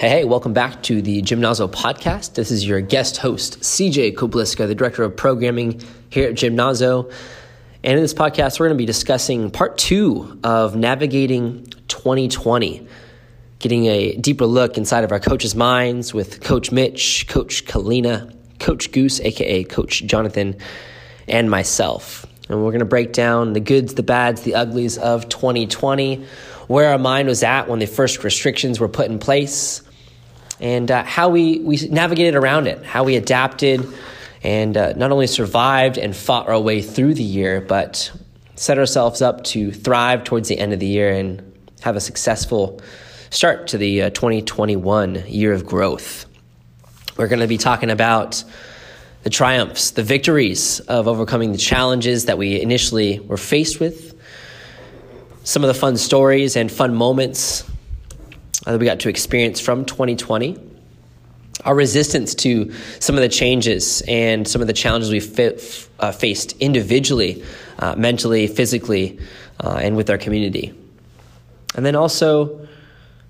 Hey, hey, welcome back to the Gymnazo podcast. This is your guest host, CJ Kobliska, the Director of Programming here at Gymnazo. And in this podcast, we're going to be discussing part two of navigating 2020, getting a deeper look inside of our coaches' minds with Coach Mitch, Coach Kalina, Coach Goose, aka Coach Jonathan, and myself. And we're going to break down the goods, the bads, the uglies of 2020, where our mind was at when the first restrictions were put in place, and uh, how we, we navigated around it, how we adapted and uh, not only survived and fought our way through the year, but set ourselves up to thrive towards the end of the year and have a successful start to the uh, 2021 year of growth. We're going to be talking about the triumphs, the victories of overcoming the challenges that we initially were faced with, some of the fun stories and fun moments that we got to experience from 2020 our resistance to some of the changes and some of the challenges we uh, faced individually, uh, mentally, physically, uh, and with our community. And then also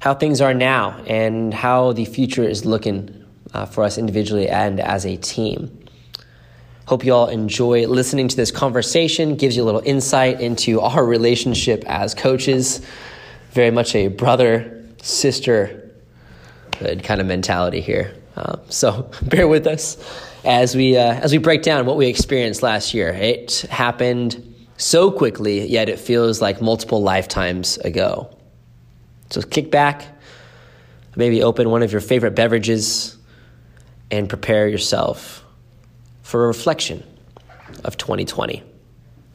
how things are now and how the future is looking uh, for us individually and as a team. Hope you all enjoy listening to this conversation, gives you a little insight into our relationship as coaches. Very much a brother sister kind of mentality here. Uh, so bear with us as we uh, as we break down what we experienced last year. It happened so quickly, yet it feels like multiple lifetimes ago. So kick back, maybe open one of your favorite beverages, and prepare yourself for a reflection of 2020.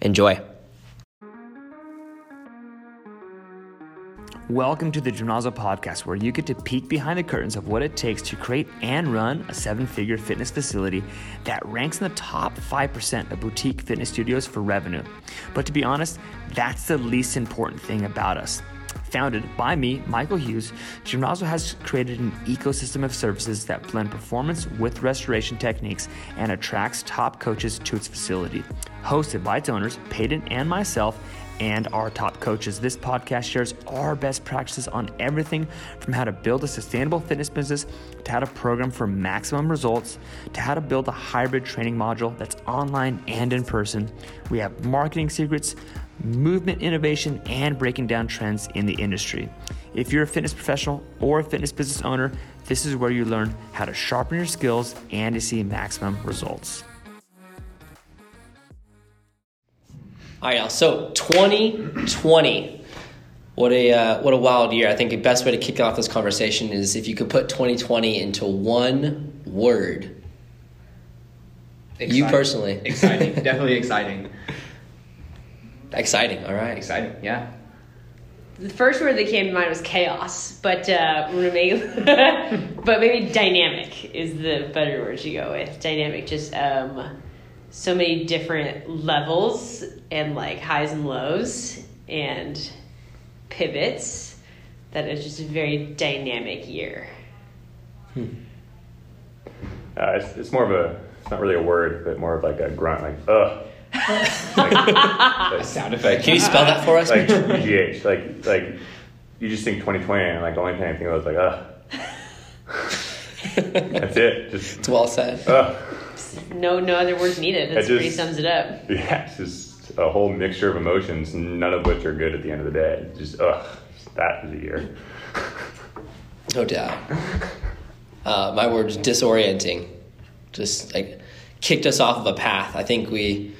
Enjoy. Welcome to the Gymnazo podcast, where you get to peek behind the curtains of what it takes to create and run a seven figure fitness facility that ranks in the top 5% of boutique fitness studios for revenue. But to be honest, that's the least important thing about us. Founded by me, Michael Hughes, Gymnazo has created an ecosystem of services that blend performance with restoration techniques and attracts top coaches to its facility. Hosted by its owners, Peyton and myself, and our top coaches. This podcast shares our best practices on everything from how to build a sustainable fitness business to how to program for maximum results to how to build a hybrid training module that's online and in person. We have marketing secrets, movement innovation, and breaking down trends in the industry. If you're a fitness professional or a fitness business owner, this is where you learn how to sharpen your skills and to see maximum results. All right, y'all. So 2020, what a uh, what a wild year. I think the best way to kick off this conversation is if you could put 2020 into one word. Exciting. You personally, exciting, definitely exciting. Exciting. All right. Exciting. Yeah. The first word that came to mind was chaos, but uh, but maybe dynamic is the better word to go with. Dynamic, just um, so many different levels and like highs and lows and pivots that it's just a very dynamic year. Hmm. Uh, it's, it's more of a, it's not really a word, but more of like a grunt, like, ugh. Like, like, sound effect. Can you spell that for us? Like GH, like, like, you just think 2020 and like the only thing I think of is like, ugh. That's it. Just, it's well said. Ugh. No, no other words needed. That pretty sums it up. Yeah, it's just a whole mixture of emotions, none of which are good at the end of the day. Just ugh, that is a year. no doubt. Uh, my word is disorienting. Just like kicked us off of a path. I think we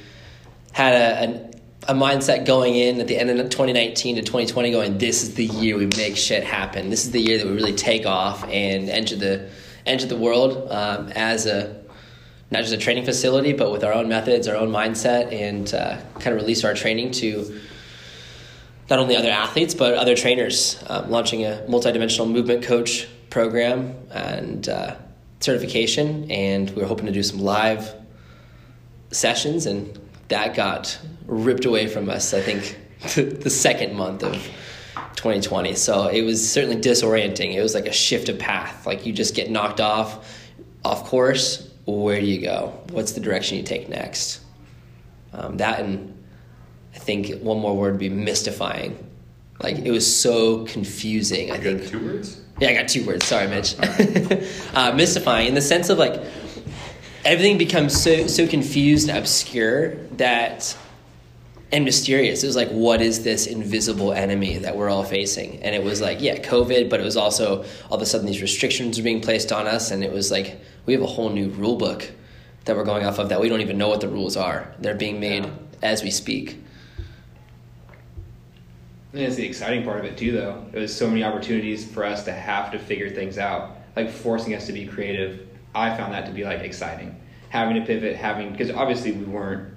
had a, a, a mindset going in at the end of 2019 to 2020, going, "This is the year we make shit happen. This is the year that we really take off and enter the enter the world um, as a not just a training facility, but with our own methods, our own mindset, and uh, kind of release our training to not only other athletes but other trainers. Um, launching a multidimensional movement coach program and uh, certification, and we are hoping to do some live sessions, and that got ripped away from us. I think the second month of 2020. So it was certainly disorienting. It was like a shift of path. Like you just get knocked off, off course, where do you go? What's the direction you take next? Um, that and I think one more word would be mystifying. Like it was so confusing. I Good. think Two words? yeah, I got two words. Sorry, Mitch. uh, mystifying in the sense of like everything becomes so so confused and obscure that and mysterious. It was like, what is this invisible enemy that we're all facing? And it was like, yeah, COVID, but it was also all of a sudden these restrictions are being placed on us, and it was like we have a whole new rule book that we're going off of that we don't even know what the rules are. They're being made Yeah. as we speak. And it's the exciting part of it too, though. It was so many opportunities for us to have to figure things out, like forcing us to be creative. I found that to be like exciting, having to pivot, having because obviously we weren't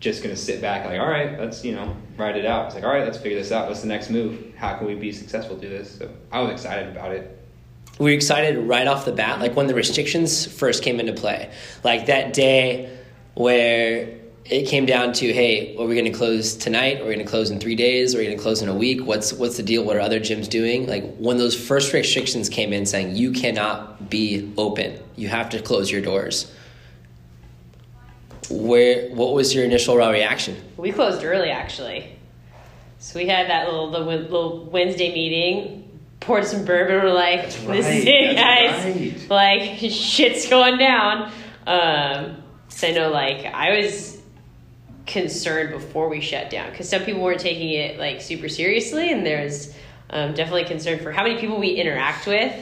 just gonna sit back like, all right, let's you know ride it out. It's like, all right, let's figure this out. What's the next move? How can we be successful through this? So I was excited about it. we were excited right off the bat, like when the restrictions first came into play. Like that day where it came down to, hey, are we going to close tonight? Are we going to close in three days? Are we going to close in a week? What's what's the deal? What are other gyms doing? Like when those first restrictions came in, saying you cannot be open, you have to close your doors. Where what was your initial raw reaction? We closed early actually. So we had that little the little Wednesday meeting, poured some bourbon. We're like, That's "This is right, it, that's guys! Like shit's going down." Um, so I know, like, I was concerned before we shut down because some people weren't taking it like super seriously, and there's um, definitely concern for how many people we interact with.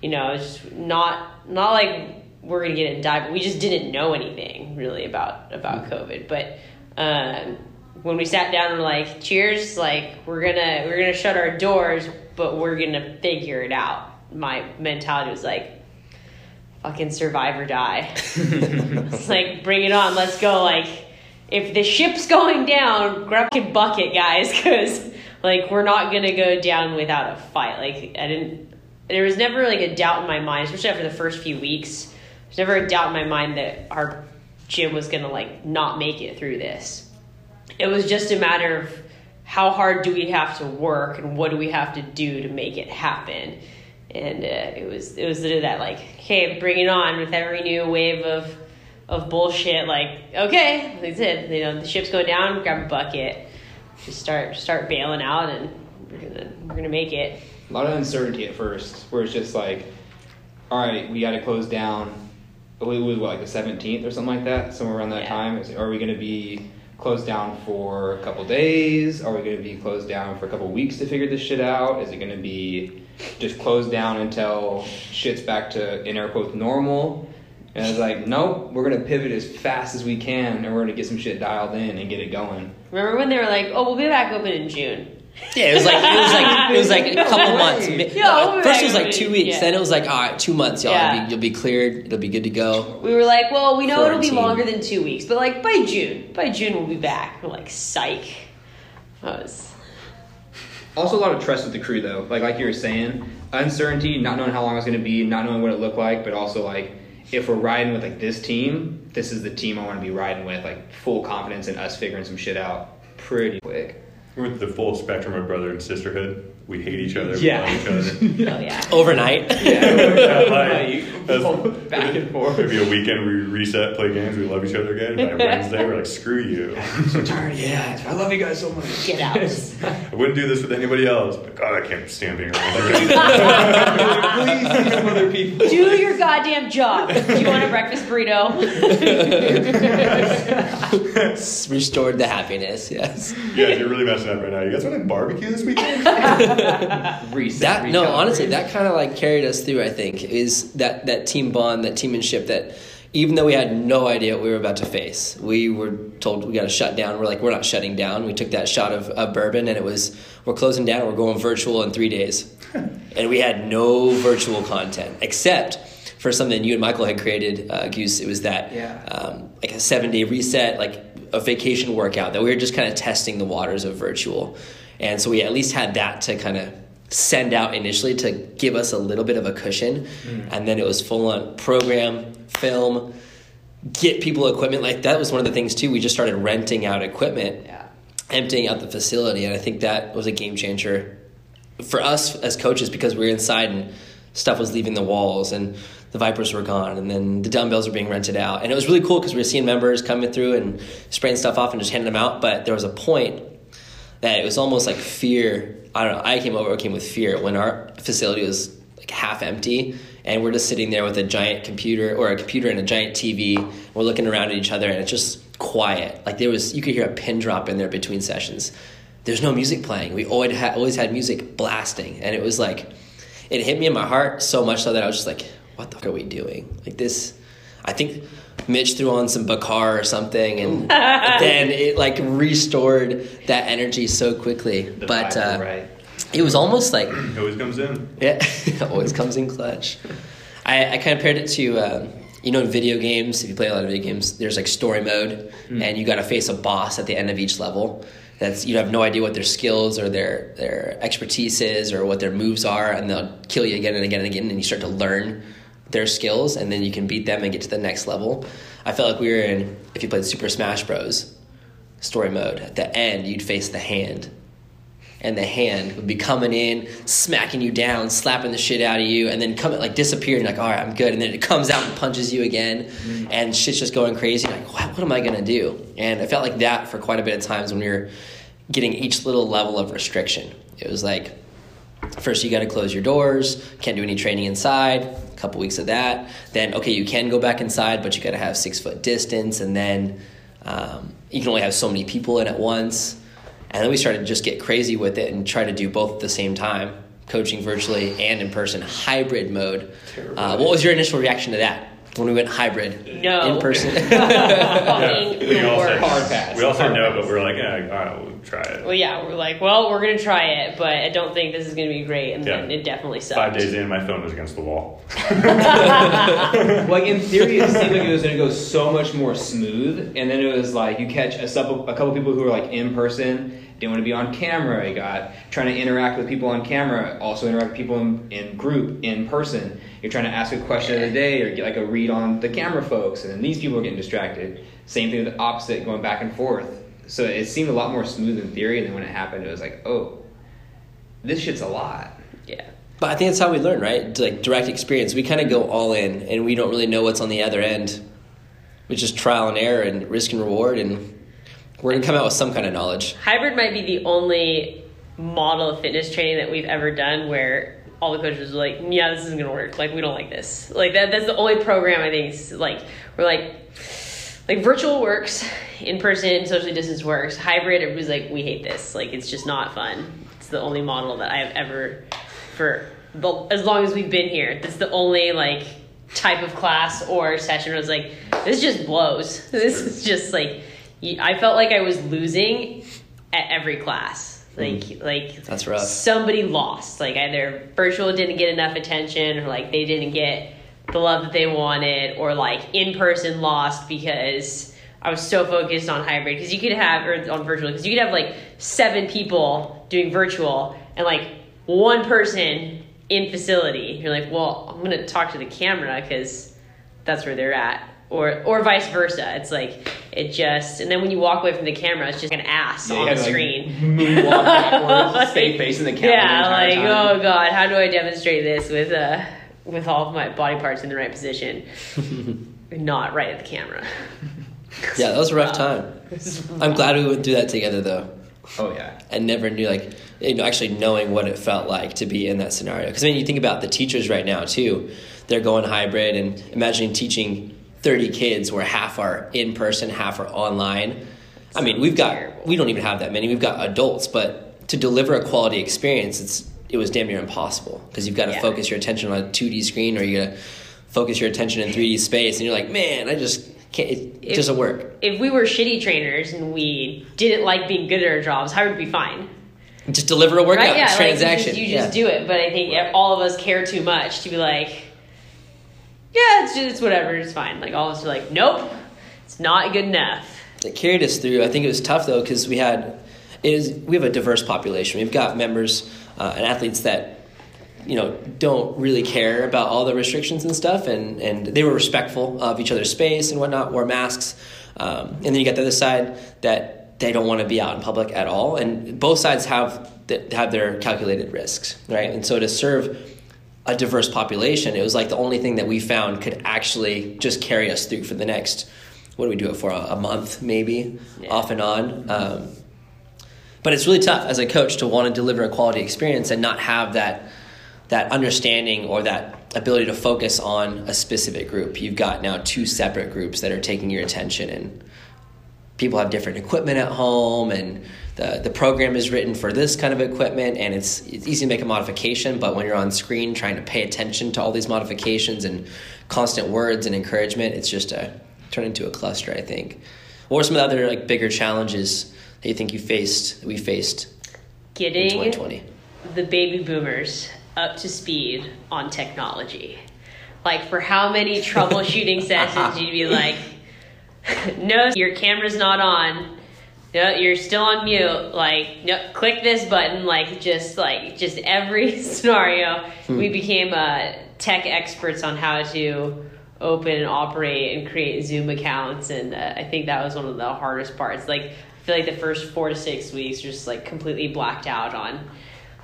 You know, it's just not not like we're gonna get it and die, but we just didn't know anything really about about COVID. But um, when we sat down and were like, "Cheers!" Like we're gonna we're gonna shut our doors, but we're gonna figure it out. My mentality was like, "Fucking survive or die." it's like, bring it on, let's go. Like, if the ship's going down, grab a bucket, guys, because like we're not gonna go down without a fight. Like, I didn't. There was never like a doubt in my mind, especially after the first few weeks. There's never a doubt in my mind that our gym was gonna like not make it through this. It was just a matter of how hard do we have to work and what do we have to do to make it happen. And uh, it was it was that like, hey, bring it on with every new wave of of bullshit. Like, okay, that's it. You know, the ship's going down. Grab a bucket, just start start bailing out, and we're gonna we're gonna make it. A lot of uncertainty at first, where it's just like, all right, we got to close down. It was what, like the seventeenth or something like that, somewhere around that Yeah. time. Are we going to be closed down for a couple days? Are we going to be closed down for a couple weeks to figure this shit out? Is it going to be just closed down until shit's back to in air quotes normal? And I was like, nope, we're going to pivot as fast as we can, and we're going to get some shit dialed in and get it going. Remember when they were like, "Oh, we'll be back open in June." Yeah, it was like it was like it was like a couple months. Yeah, uh, we'll First it was like two weeks, yeah. then it was like all right, two months, y'all. Yeah. You'll, be, you'll be cleared. It'll be good to go. We were like, "Well, we know it'll be longer than two weeks, but like by June, by June we'll be back." We're like, "Psych." That was Also, a lot of trust with the crew, though. Like like you were saying, uncertainty, not knowing how long it's going to be, not knowing what it looked like, but also like if we're riding with like this team, this is the team I want to be riding with. Like full confidence in us figuring some shit out pretty quick. With the full spectrum of brother and sisterhood, we hate each other. Yeah. We love each other. oh yeah. Overnight. Like, that's- back and forth. Maybe a weekend we reset, play games, we love each other again. By Wednesday, we're like, screw you. so tired. Yeah, I love you guys so much. Get out. I wouldn't do this with anybody else, but God, I can't stand being around you. Please see some other people. Do your goddamn job. Do you want a breakfast burrito? Restored the happiness. Yes. You guys, you're really messing up right now. You guys want to barbecue this weekend? Reset, That no, honestly, that kind of like carried us through. I think is that that team bond, that teammanship. That even though we had no idea what we were about to face, we were told we got to shut down. We're like, we're not shutting down. We took that shot of, of bourbon, and it was we're closing down. We're going virtual in three days, and we had no virtual content except for something you and Michael had created, uh, Goose. It was that Yeah. um, like a seven day reset, like a vacation workout that we were just kind of testing the waters of virtual. And so we at least had that to kind of send out initially to give us a little bit of a cushion. Mm. And then it was full on program, film, get people equipment. Like that was one of the things too. We just started renting out equipment, Yeah. emptying out the facility. And I think that was a game changer for us as coaches because we were inside and stuff was leaving the walls and the Vipers were gone and then the dumbbells were being rented out. And it was really cool because we were seeing members coming through and spraying stuff off and just handing them out. But there was a point that it was almost like fear I don't know. I came over, came with fear when our facility was like half empty, and we're just sitting there with a giant computer or a computer and a giant TV. We're looking around at each other, and it's just quiet. Like there was, you could hear a pin drop in there between sessions. There's no music playing. We always had always had music blasting, and it was like, it hit me in my heart so much so that I was just like, what the fuck are we doing? Like this, I think. Mitch threw on some Bakar or something, and then it like restored that energy so quickly. The but uh, right. it was almost like It always comes in. yeah, always comes in clutch. I, I compared it to um, you know in video games. If you play a lot of video games, there's like story mode, and you got to face a boss at the end of each level. That's you have no idea what their skills or their their expertise is or what their moves are, and they'll kill you again and again and again, and you start to learn their skills, and then you can beat them and get to the next level. I felt like we were in if you played Super Smash Bros. story mode. At the end, you'd face the hand and the hand would be coming in, smacking you down, slapping the shit out of you, and then coming like disappearing. Like, all right, I'm good, and then it comes out and punches you again, and shit's just going crazy. Like, what, what am I gonna do? And I felt like that for quite a bit of times when we were getting each little level of restriction. It was like, first you got to close your doors, can't do any training inside. A couple weeks of that, then okay, you can go back inside, but you got to have six foot distance, and then um, you can only have so many people in at once. And then we started to just get crazy with it and try to do both at the same time, coaching virtually and in person, hybrid mode. Uh, what was your initial reaction to that when we went hybrid? No. In person? Fucking We all said, Hard pass. we all said Hard no, pass. but we're like, yeah, all right, we'll try it. Well, yeah, we're like, well, we're gonna try it, but I don't think this is gonna be great, and Yeah. then it definitely sucked. Five days in, my phone was against the wall. like in theory, it seemed like it was going to go so much more smooth, and then it was like you catch a, couple, a couple people who are like in person, didn't want to be on camera. You got trying to interact with people on camera, also interact with people in, in group in person. You're trying to ask a question of the day or get like a read on the camera folks, and then these people are getting distracted. Same thing with the opposite, going back and forth. So it seemed a lot more smooth in theory, and then when it happened, it was like, oh, this shit's a lot. Yeah. But I think that's how we learn, right? Like direct experience. We kind of go all in, and we don't really know what's on the other end. We just trial and error and risk and reward, and we're gonna come out with some kind of knowledge. Hybrid might be the only model of fitness training that we've ever done where all the coaches were like, "Yeah, this isn't gonna work. Like, we don't like this. Like that. That's the only program I think. Is, like, we're like, like virtual works, in person, socially distance works. Hybrid, it was like, we hate this. Like, it's just not fun. It's the only model that I have ever, for the, as long as we've been here, that's the only like type of class or session where I was like, this just blows. This is just like, you- I felt like I was losing at every class. Mm-hmm. Like, like That's rough. somebody lost. Like either virtual didn't get enough attention, or like they didn't get the love that they wanted, or like in person lost because I was so focused on hybrid. Because you could have or on virtual because you could have like seven people doing virtual and like one person in facility. You're like, well, I'm gonna talk to the camera because that's where they're at. Or, or vice versa. It's like it just, and then when you walk away from the camera, it's just an ass Yeah, on the to, like, screen. moonwalk backwards, stay facing the camera. Yeah, the like time. oh god, how do I demonstrate this with uh with all of my body parts in the right position, not right at the camera. Yeah, that was a rough time. I'm glad we went through that together though, Oh yeah. and never knew like you know actually knowing what it felt like to be in that scenario. Because I mean, you think about the teachers right now too; they're going hybrid, and imagining teaching 30 kids where half are in person, half are online. I mean, we've got we don't even have that many. We've got adults, but to deliver a quality experience, it's it was damn near impossible because you've got to Yeah. focus your attention on a 2D screen or you got to focus your attention in 3D space, and you're like, man, I just can't. It, If- doesn't work. If we were shitty trainers and we didn't like being good at our jobs, how would we be fine? Just deliver a workout right? Yeah, transaction. Like you just, you just Yeah. do it. But I think all of us care too much to be like, yeah, it's just it's whatever, it's fine. Like all of us are like, nope, it's not good enough. it carried us through. I think it was tough though because we had it is we have a diverse population. We've got members uh, and athletes that you know don't really care about all the restrictions and stuff, and and they were respectful of each other's space and whatnot, wore masks. Um, and then you got the other side that they don't want to be out in public at all, and both sides have that have their calculated risks, right? And so to serve a diverse population, it was like the only thing that we found could actually just carry us through for the next, what do we do it for, a, a month maybe, Yeah. off and on. Um, but it's really tough as a coach to want to deliver a quality experience and not have that that understanding or that ability to focus on a specific group. You've got now two separate groups that are taking your attention and people have different equipment at home and the, the program is written for this kind of equipment and it's, it's easy to make a modification but when you're on screen trying to pay attention to all these modifications and constant words and encouragement it's just a turn into a cluster i think what were some of the other like bigger challenges that you think you faced that we faced Getting in 2020 the baby boomers up to speed on technology. Like for how many troubleshooting sessions you'd be like, no, your camera's not on. No, you're still on mute. Like, no, click this button. Like, just like just every scenario, we became uh, tech experts on how to open and operate and create Zoom accounts. And uh, I think that was one of the hardest parts. Like, I feel like the first four to six weeks just like completely blacked out on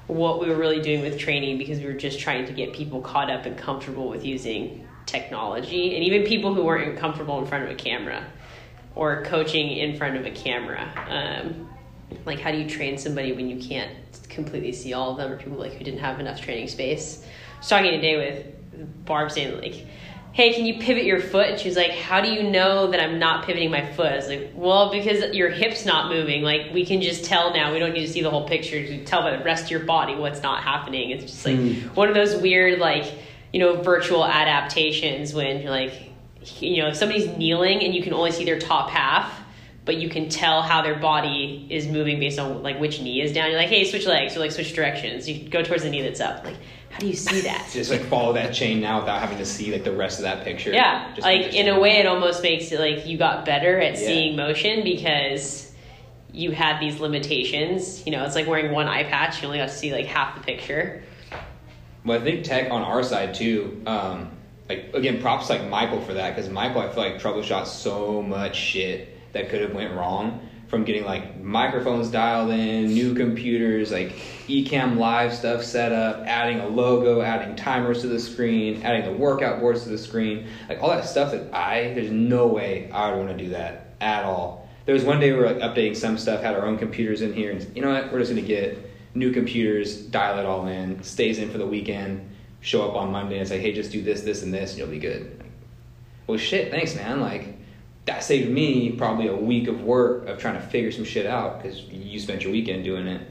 what we were really doing with training because we were just trying to get people caught up and comfortable with using technology and even people who weren't comfortable in front of a camera or coaching in front of a camera um, like how do you train somebody when you can't completely see all of them or people like who didn't have enough training space i was talking today with barb saying like hey, can you pivot your foot? And she was like, how do you know that I'm not pivoting my foot? I was like, well, because your hip's not moving. Like, we can just tell now. We don't need to see the whole picture to tell by the rest of your body what's not happening. It's just like mm. one of those weird, like, you know, virtual adaptations when you're like, you know, if somebody's kneeling and you can only see their top half, but you can tell how their body is moving based on like which knee is down. You're like, hey, switch legs, or like switch directions. You go towards the knee that's up. Like, how do you see that? just like follow that chain now without having to see like the rest of that picture. Yeah, just like in a way, it almost makes it like you got better at yeah. seeing motion because you had these limitations. You know, it's like wearing one eye patch; you only got to see like half the picture. Well, I think tech on our side too. Um, like again, props like Michael for that because Michael, I feel like troubleshot so much shit that could have went wrong from getting like microphones dialed in, new computers, like eCamm Live stuff set up, adding a logo, adding timers to the screen, adding the workout boards to the screen, like all that stuff that I there's no way I would want to do that at all. There was one day we were like updating some stuff, had our own computers in here, and you know what? We're just gonna get new computers, dial it all in, stays in for the weekend, show up on Monday and say, hey, just do this, this, and this, and you'll be good. well, shit, thanks, man. Like that saved me probably a week of work of trying to figure some shit out because you spent your weekend doing it.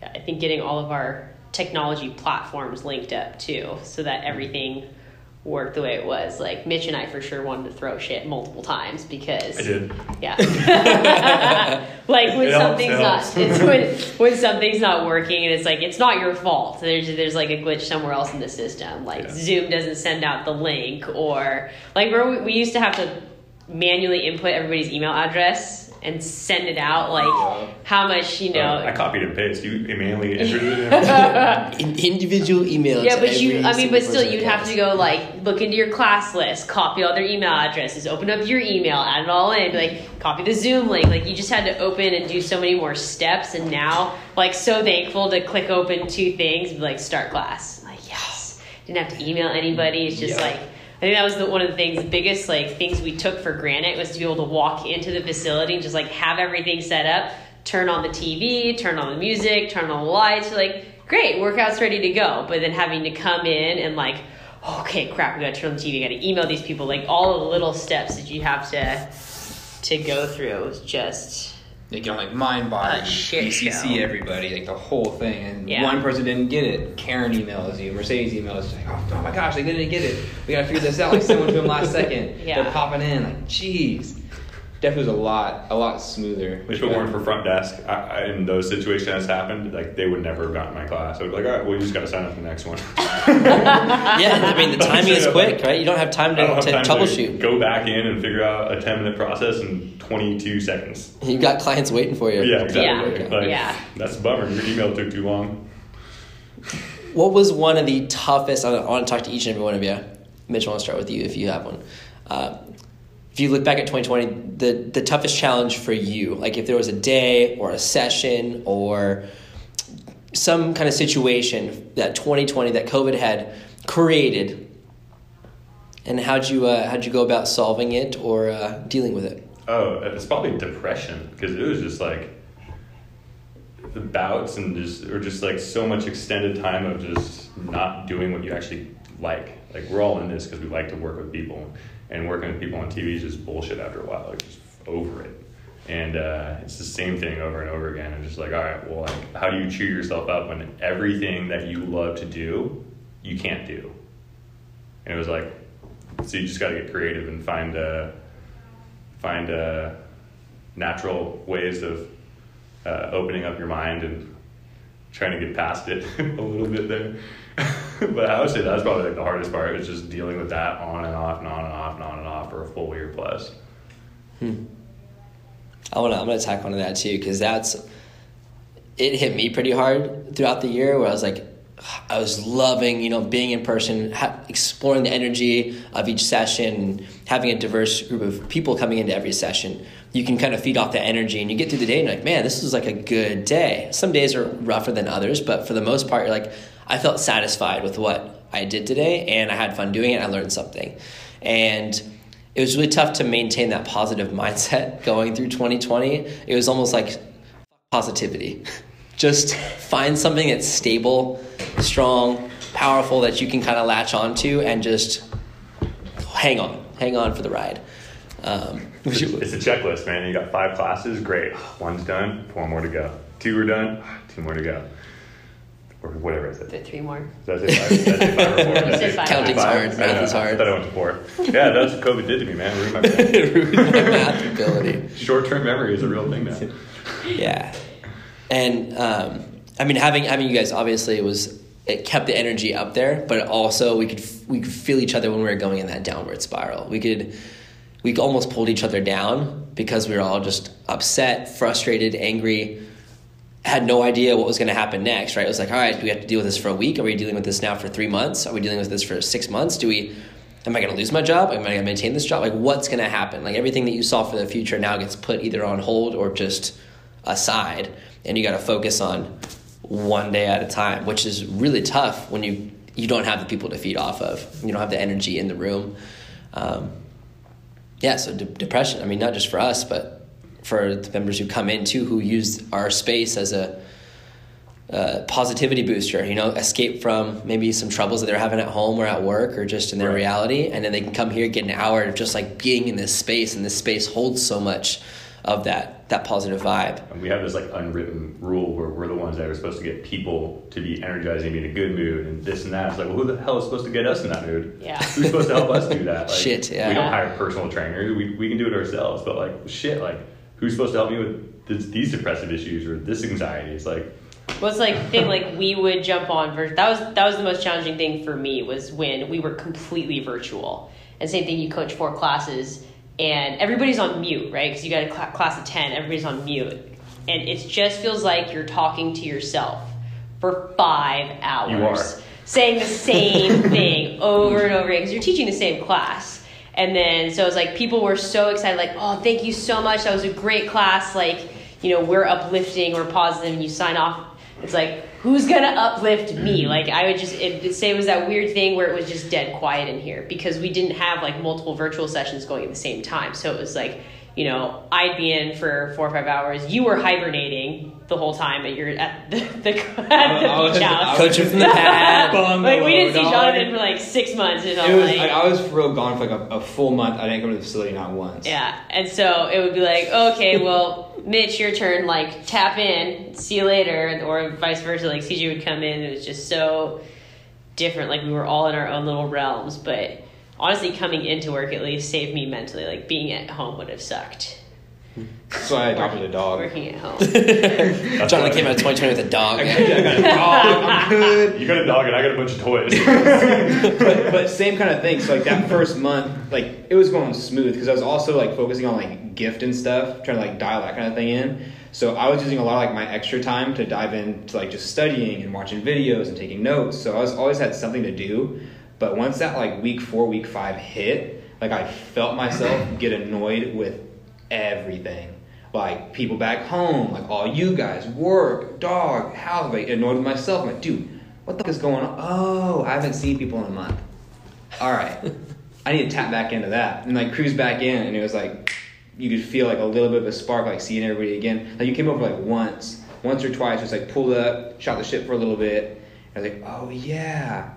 Yeah, I think getting all of our technology platforms linked up too, so that mm-hmm. everything worked the way it was. Like Mitch and I for sure wanted to throw shit multiple times because I did. Yeah. like when it something's not it's when when something's not working and it's like it's not your fault. There's there's like a glitch somewhere else in the system. Like yeah. Zoom doesn't send out the link or like where we, we used to have to manually input everybody's email address and send it out like how much you know. Uh, i copied and pasted. You manually entered it in individual email yeah but you i mean but still you'd have to go like look into your class list copy all their email addresses open up your email add it all in like copy the zoom link. Like you just had to open and do so many more steps and now like so thankful to click open two things like start class. Like yes. Didn't have to email anybody. It's just like I think that was the, one of the things, biggest like things we took for granted was to be able to walk into the facility and just like have everything set up, turn on the TV, turn on the music, turn on the lights. like, great, workout's ready to go. But then having to come in and like, okay, crap, we got to turn on the TV, got to email these people. Like all the little steps that you have to to go through is just like you know, like Mindbody, BCC show. everybody, like the whole thing. And yeah. one person didn't get it. Karen emails you, Mercedes emails like, oh, oh, my gosh, they didn't get it. We gotta figure this out. Like someone to them last second. Yeah. They're popping in like, jeez definitely was a lot a lot smoother. If it weren't for front desk, I, I, in those situations that's happened, like they would never have gotten my class. I would be like, all right, well, you just got to sign up for the next one. yeah, I mean the timing is quick, right? You don't have time to, have to time troubleshoot. To go back in and figure out a ten minute process in twenty two seconds. You got clients waiting for you. Yeah, exactly. Yeah. Like, yeah. That's a bummer. Your email took too long. What was one of the toughest? I want to talk to each and every one of you. Mitch, I want to start with you if you have one. Uh, if you look back at 2020, the, the toughest challenge for you, like if there was a day or a session or some kind of situation that 2020 that COVID had created, and how'd you uh, how'd you go about solving it or uh, dealing with it? Oh, it's probably depression because it was just like the bouts and just or just like so much extended time of just not doing what you actually like. Like we're all in this because we like to work with people, and working with people on TV is just bullshit after a while. Like just over it. And uh, it's the same thing over and over again. And just like, all right, well, like, how do you cheer yourself up when everything that you love to do, you can't do? And it was like, so you just got to get creative and find uh, find uh, natural ways of uh, opening up your mind and trying to get past it a little bit there. but I would say that's probably like the hardest part was just dealing with that on and off and on and off and on and off for a full year plus. Hmm. I want to. I'm gonna tack onto that too because that's it hit me pretty hard throughout the year where I was like, I was loving, you know, being in person, ha- exploring the energy of each session, having a diverse group of people coming into every session. You can kind of feed off the energy, and you get through the day, and you're like, man, this is like a good day. Some days are rougher than others, but for the most part, you're like, I felt satisfied with what I did today, and I had fun doing it. I learned something, and it was really tough to maintain that positive mindset going through 2020. It was almost like positivity. Just find something that's stable, strong, powerful that you can kind of latch onto and just hang on, hang on for the ride. Um, it's, it's a checklist, man. You got five classes, great. One's done, four more to go. Two are done, two more to go or whatever is it? three more. Did I say five? Did I say five or four? say five. Counting's hard. Math is hard. I thought I went to four. Yeah, that's what COVID did to me, man. Ruined my, Ruined my math ability. Short-term memory is a real thing now. Yeah, and um, I mean, having having you guys obviously it was it kept the energy up there, but also we could we could feel each other when we were going in that downward spiral. We could we almost pulled each other down because we were all just upset, frustrated, angry had no idea what was going to happen next, right? It was like, all right, do we have to deal with this for a week? Are we dealing with this now for three months? Are we dealing with this for six months? Do we, am I going to lose my job? Am I going to maintain this job? Like, what's going to happen? Like, everything that you saw for the future now gets put either on hold or just aside. And you got to focus on one day at a time, which is really tough when you, you don't have the people to feed off of. You don't have the energy in the room. Um, yeah, so de- depression, I mean, not just for us, but for the members who come in too, who use our space as a, a, positivity booster. You know, escape from maybe some troubles that they're having at home or at work or just in their right. reality, and then they can come here get an hour of just like being in this space, and this space holds so much of that that positive vibe. And we have this like unwritten rule where we're the ones that are supposed to get people to be energized and be in a good mood and this and that. It's like, well, who the hell is supposed to get us in that mood? Yeah. Who's supposed to help us do that? Like, shit, yeah. We don't hire personal trainers. We, we can do it ourselves. But like, shit, like who's supposed to help me with this, these depressive issues or this anxiety? It's like, well, it's like thing like we would jump on. Vir- that was that was the most challenging thing for me was when we were completely virtual. And same thing, you coach four classes and everybody's on mute, right? Because you got a cl- class of ten, everybody's on mute, and it just feels like you're talking to yourself for five hours, saying the same thing over and over again because you're teaching the same class. And then so it was like people were so excited, like, oh, thank you so much. That was a great class. Like, you know, we're uplifting, we're positive, and you sign off. It's like, who's gonna uplift me? Mm-hmm. Like, I would just it, say it was that weird thing where it was just dead quiet in here because we didn't have like multiple virtual sessions going at the same time. So it was like, you know, I'd be in for four or five hours. You were hibernating the whole time at your at the, the, at the beach house. Coaching from the pad. like we didn't see Jonathan for like six months. And it was, like, I, I was real gone for like a, a, full month. I didn't come to the facility not once. Yeah, and so it would be like, okay, well, Mitch, your turn. Like tap in, see you later, or vice versa. Like CJ would come in. It was just so different. Like we were all in our own little realms, but honestly, coming into work at least saved me mentally. Like being at home would have sucked. That's why I adopted a dog. Working at home. John came out of 2020 with a dog. I got a dog. I'm good. You got a dog and I got a bunch of toys. but, but same kind of thing. So like that first month, like it was going smooth because I was also like focusing on like gift and stuff, trying to like dial that kind of thing in. So I was using a lot of like my extra time to dive into like just studying and watching videos and taking notes. So I was always had something to do. But once that like week four, week five hit, like I felt myself get annoyed with everything. Like people back home, like all you guys, work, dog, house, like annoyed with myself. I'm like, dude, what the fuck is going on? Oh, I haven't seen people in a month. All right, I need to tap back into that and like cruise back in, and it was like you could feel like a little bit of a spark, like seeing everybody again. Like you came over like once, once or twice, just like pulled up, shot the shit for a little bit. And I was like, oh yeah,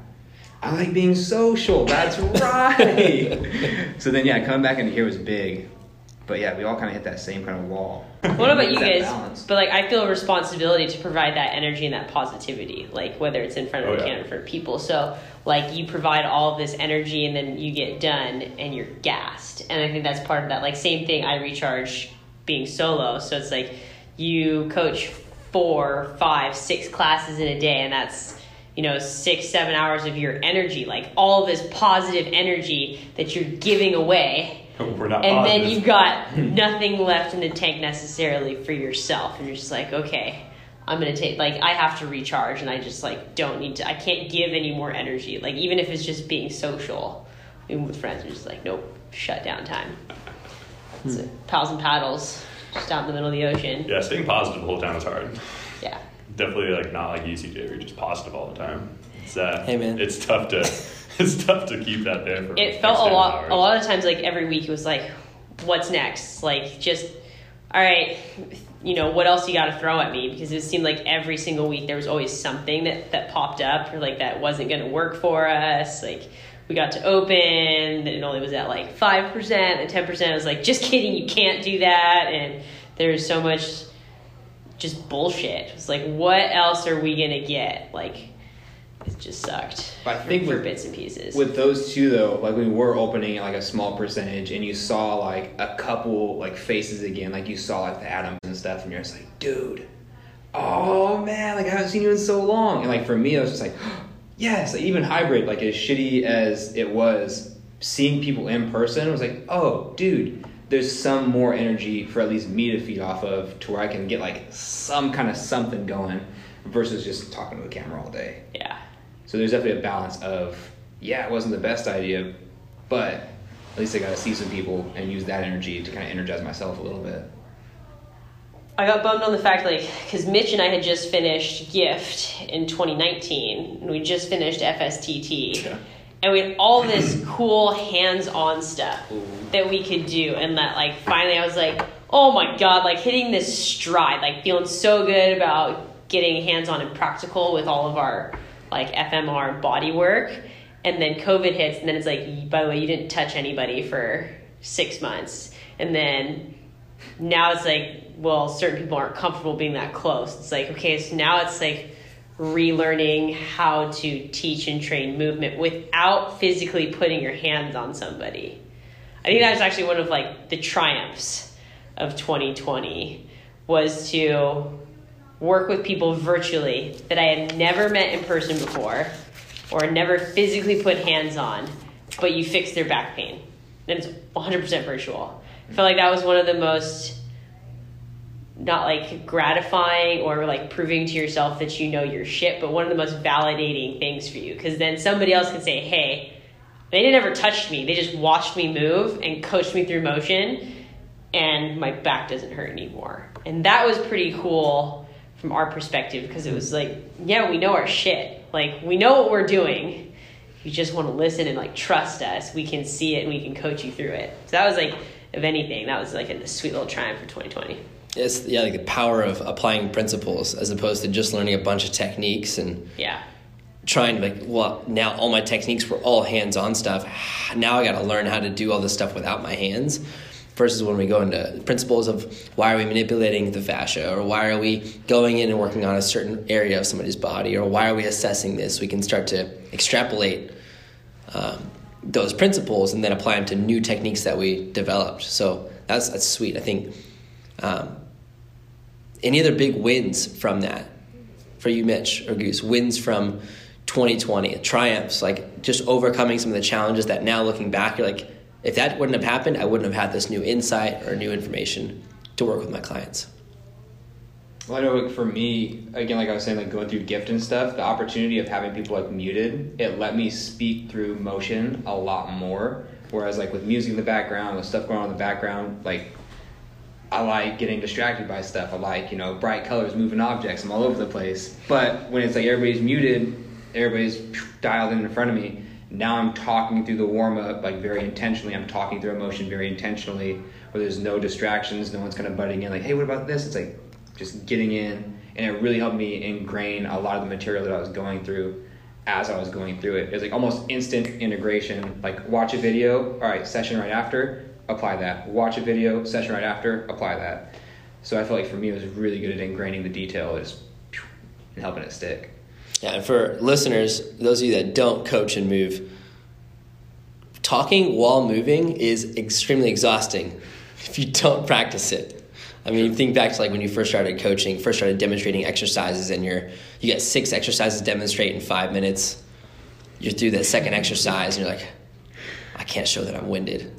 I like being social. That's right. so then, yeah, coming back into here was big. But yeah, we all kind of hit that same kind of wall. What about you guys? balance. But like, I feel a responsibility to provide that energy and that positivity, like whether it's in front of Oh, a yeah. camera, for people. So like, you provide all of this energy, and then you get done, and you're gassed. And I think that's part of that. Like, same thing. I recharge being solo, so it's like you coach four, five, six classes in a day, and that's you know six, seven hours of your energy, like all this positive energy that you're giving away We're not and then you've got nothing left in the tank necessarily for yourself and you're just like okay i'm gonna take like i have to recharge and i just like don't need to i can't give any more energy like even if it's just being social. Even with friends you're just like nope shut down time. Hmm. It's a pals and paddles just out in the middle of the ocean. Yeah, staying positive the whole time is hard. yeah Definitely like not like you CJ where you're just positive all the time. It's uh, Hey, man. it's tough to it's tough to keep that there for. it felt a lot hours. a lot of times like every week it was like what's next like just all right you know what else you got to throw at me because it seemed like every single week there was always something that that popped up or like that wasn't going to work for us like we got to open and it only was at like 5% and 10% i was like just kidding you can't do that and there's so much just bullshit. It's like what else are we to get? Like it just sucked I think for with- bits and pieces. With those two though, like we were opening like a small percentage, and you saw like a couple like faces again, like you saw like the Adams and stuff, and you're just like, dude, oh man, like I haven't seen you in so long. And like for me, I was just like, yes, like, even hybrid, like as shitty as it was, seeing people in person was like, oh, dude, there's some more energy for at least me to feed off of, to where I can get like some kind of something going, versus just talking to the camera all day. yeah So there's definitely a balance of, yeah, it wasn't the best idea, but at least I got to see some people and use that energy to kind of energize myself a little bit. I got bummed on the fact, like, because Mitch and I had just finished Gift in 2019, and we just finished FSTT, Yeah. and we had all this cool hands-on stuff that we could do, and that, like, finally I was like, oh my god, like hitting this stride, like feeling so good about getting hands-on and practical with all of our like FMR body work, and then COVID hits, and then it's like, by the way, you didn't touch anybody for six months, and then now it's like, well, certain people aren't comfortable being that close. It's like, okay, so now it's like relearning how to teach and train movement without physically putting your hands on somebody. I think that was actually one of like the triumphs of 2020 was to work with people virtually that I had never met in person before or never physically put hands on, but you fix their back pain. And it's 100% virtual. I felt like that was one of the most not like gratifying or like proving to yourself that you know your shit, but one of the most validating things for you. Because then somebody else can say, hey, they didn't ever touch me. They just watched me move and coached me through motion, and my back doesn't hurt anymore. And that was pretty cool from our perspective because it was like, yeah, we know our shit. Like, we know what we're doing. You just want to listen and like trust us. We can see it and we can coach you through it. So that was like, if anything, that was like a sweet little triumph for 2020. It's yeah, like the power of applying principles as opposed to just learning a bunch of techniques and Yeah. Trying to like, well, now all my techniques were all hands-on stuff. Now I got to learn how to do all this stuff without my hands. Versus when we go into principles of why are we manipulating the fascia, or why are we going in and working on a certain area of somebody's body, or why are we assessing this? We can start to extrapolate um, those principles and then apply them to new techniques that we developed. So that's that's sweet. I think. Um, any other big wins from that for you, Mitch or Goose? Wins from 2020, triumphs, like just overcoming some of the challenges that now looking back, you're like, if that wouldn't have happened, I wouldn't have had this new insight or new information to work with my clients. Well, I know like, for me, again, like I was saying, like going through gift and stuff, the opportunity of having people like muted, it let me speak through motion a lot more. Whereas like with music in the background, with stuff going on in the background, like I like getting distracted by stuff. I like, you know, bright colors, moving objects. I'm all over the place. But when it's like everybody's muted, everybody's dialed in in front of me. Now I'm talking through the warm up like very intentionally. I'm talking through emotion very intentionally, where there's no distractions. No one's kind of butting in like, hey, what about this? It's like just getting in and it really helped me ingrain a lot of the material that I was going through as I was going through it. It was like almost instant integration. Like watch a video, all right, session right after, apply that. Watch a video, session right after, apply that. So I felt like for me it was really good at ingraining the detail, and helping it stick. Yeah, and for listeners, those of you that don't coach and move, talking while moving is extremely exhausting if you don't practice it. I mean, think back to like when you first started coaching, first started demonstrating exercises, and you're you get six exercises to demonstrate in five minutes. You're through that second exercise, and you're like, I can't show that I'm winded.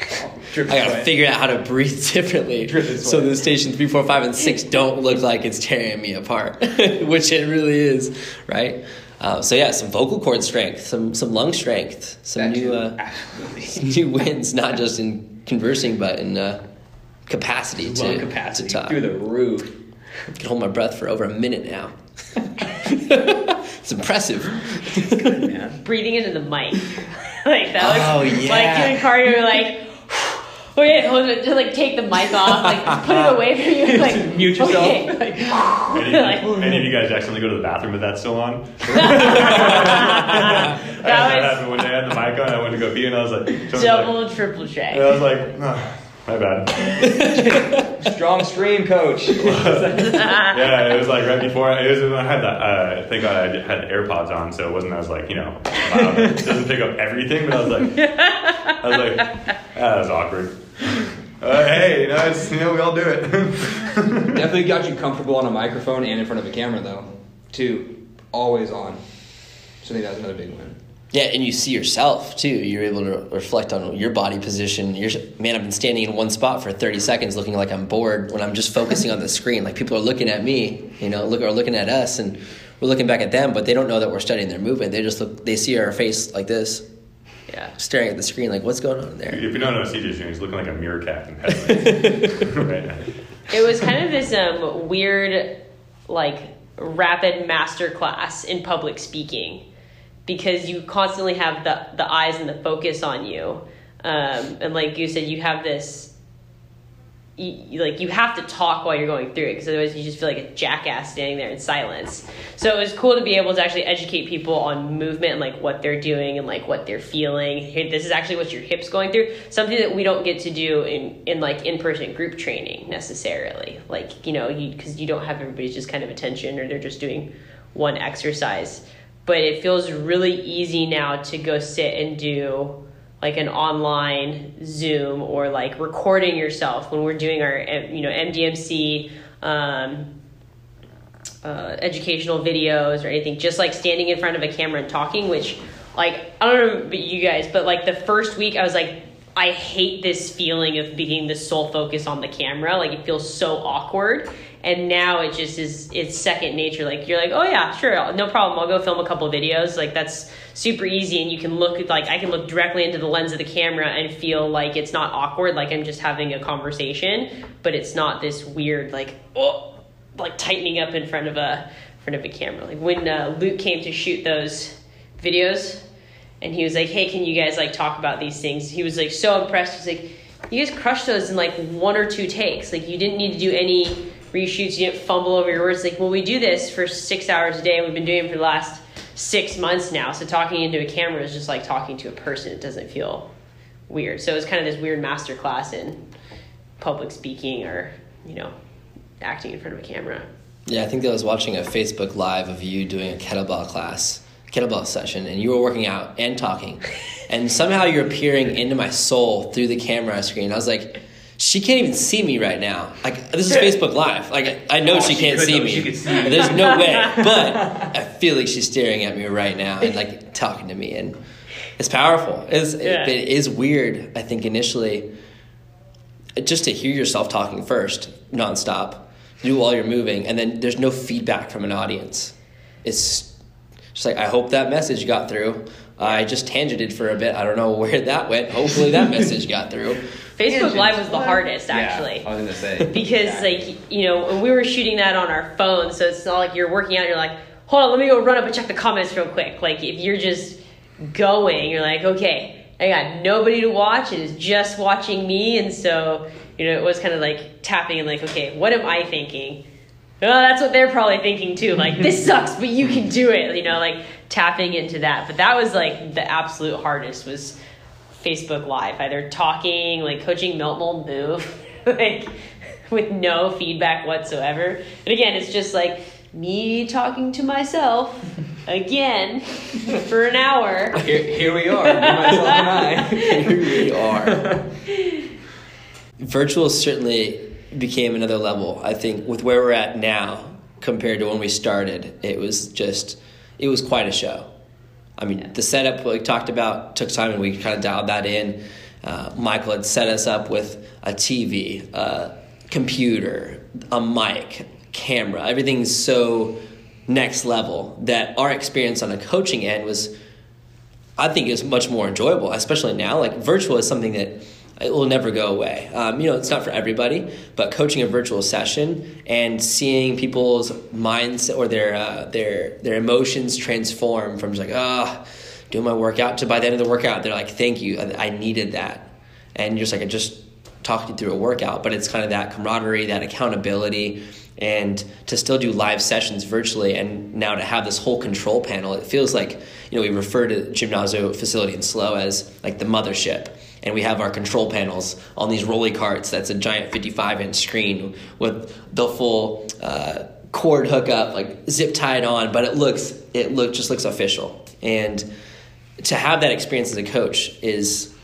I gotta figure out how to breathe differently, so the station three, four, five, and six don't look like it's tearing me apart, which it really is, right? Uh, so yeah, some vocal cord strength, some some lung strength, some That new uh, new wins, not just in conversing, but in uh, capacity to Lung capacity to talk. through the roof. I can hold my breath for over a minute now. it's impressive. Man. breathing into the mic. like that was Oh, like yeah. doing cardio like okay, hold it, just like take the mic off, like put it away from you, like Mute yourself. okay. Any, Like- any of you guys accidentally go to the bathroom with that still on? I had that That happen one day. I had the mic on. I went to go pee, and I was like, double, like triple and I was like, "Ah, my bad. Strong stream, coach. yeah, it was like right before. It was when I had that. Uh, thank God I had AirPods on, so it wasn't as like you know loud. It doesn't pick up everything, but I was like, I was like, ah, that was awkward. Uh, hey, you know, it's, you know, we all do it. Definitely got you comfortable on a microphone and in front of a camera, though. Too. Always on. So I think that's another big win. Yeah, and you see yourself too. You're able to reflect on your body position. You're man, I've been standing in one spot for 30 seconds, looking like I'm bored when I'm just focusing on the screen. Like people are looking at me, you know, look are looking at us, and we're looking back at them, but they don't know that we're studying their movement. They just look, they see our face like this, Yeah. staring at the screen, like what's going on there. if you don't know what CJ's doing, he's looking like a meerkat in headlights right now. It was kind of this um, weird, like, rapid master class in public speaking because you constantly have the, the eyes and the focus on you. Um, and like you said, you have this, you, you- like, you have to talk while you're going through it because otherwise you just feel like a jackass standing there in silence. So it was cool to be able to actually educate people on movement and like what they're doing and like what they're feeling. This is actually what your hips going through. Something that we don't get to do in in like in person group training necessarily. Like you know, you because you don't have everybody's just kind of attention or they're just doing one exercise. But it feels really easy now to go sit and do like an online Zoom or like recording yourself when we're doing our you know MDMC. Um, uh, educational videos or anything, just like standing in front of a camera and talking, which, like, I don't know about you guys, but like the first week, I was like, I hate this feeling of being the sole focus on the camera. Like, it feels so awkward. And now it just is, it's second nature. Like, you're like, oh yeah, sure, no problem. I'll go film a couple videos. Like, that's super easy. And you can look, like, I can look directly into the lens of the camera and feel like it's not awkward. Like, I'm just having a conversation, but it's not this weird, like, oh, like tightening up in front of a in front of a camera. Like when uh, Luke came to shoot those videos, and he was like, "Hey, can you guys like talk about these things?" He was like so impressed. He's like, "You guys crushed those in like one or two takes. Like you didn't need to do any reshoots. You didn't fumble over your words. Like, well, we do this for six hours a day, we've been doing it for the last six months now. So talking into a camera is just like talking to a person. It doesn't feel weird. So it's kind of this weird master class in public speaking or you know acting in front of a camera. Yeah, I think I was watching a Facebook Live of you doing a kettlebell class, kettlebell session, and you were working out and talking. And somehow you're peering into my soul through the camera screen. I was like, she can't even see me right now. Like this is Facebook Live. Like I know Oh, she she can't could, see though. me. She could see you. There's no way. But I feel like she's staring at me right now and like talking to me, and it's powerful. It's, Yeah. it, it is weird. I think initially, just to hear yourself talking first, nonstop, do while you're moving, and then there's no feedback from an audience. It's just like I hope that message got through. I just tangented for a bit. I don't know where that went. Hopefully that message got through. Facebook Live was the hardest Yeah, actually. I was gonna say because like you know when we were shooting that on our phone so it's not like you're working out you're like hold on let me go run up and check the comments real quick like if you're just going you're like okay i got nobody to watch it is just watching me and so you know it was kind of like tapping and like okay what am i thinking well, that's what they're probably thinking too. Like, this sucks, but you can do it. You know, like tapping into that. But that was like the absolute hardest was Facebook Live, either talking, like coaching Melt Mold Move, like with no feedback whatsoever. And again, it's just like me talking to myself again for an hour. Here, here we are, myself, and I. Here we are. Virtual certainly became another level. I think with where we're at now compared to when we started, it was just it was quite a show. I mean, Yeah. the setup we talked about took time, and we kind of dialed that in. Uh, Michael had set us up with a TV, a computer, a mic, camera. Everything's so next level that our experience on a coaching end was I think is much more enjoyable, especially now. Like virtual is something that it will never go away. Um, you know, it's not for everybody, but coaching a virtual session and seeing people's minds or their uh, their their emotions transform from just like ah, doing my workout to by the end of the workout they're like thank you, I, I needed that, and you're just like I just talked you through a workout, but it's kind of that camaraderie, that accountability, and to still do live sessions virtually, and now to have this whole control panel, it feels like you know we refer to Gymnazo facility in SLO as like the mothership, and we have our control panels on these rolly carts. That's a giant 55 inch screen with the full uh, cord hookup, like zip tied on, but it looks it look just looks official, and to have that experience as a coach is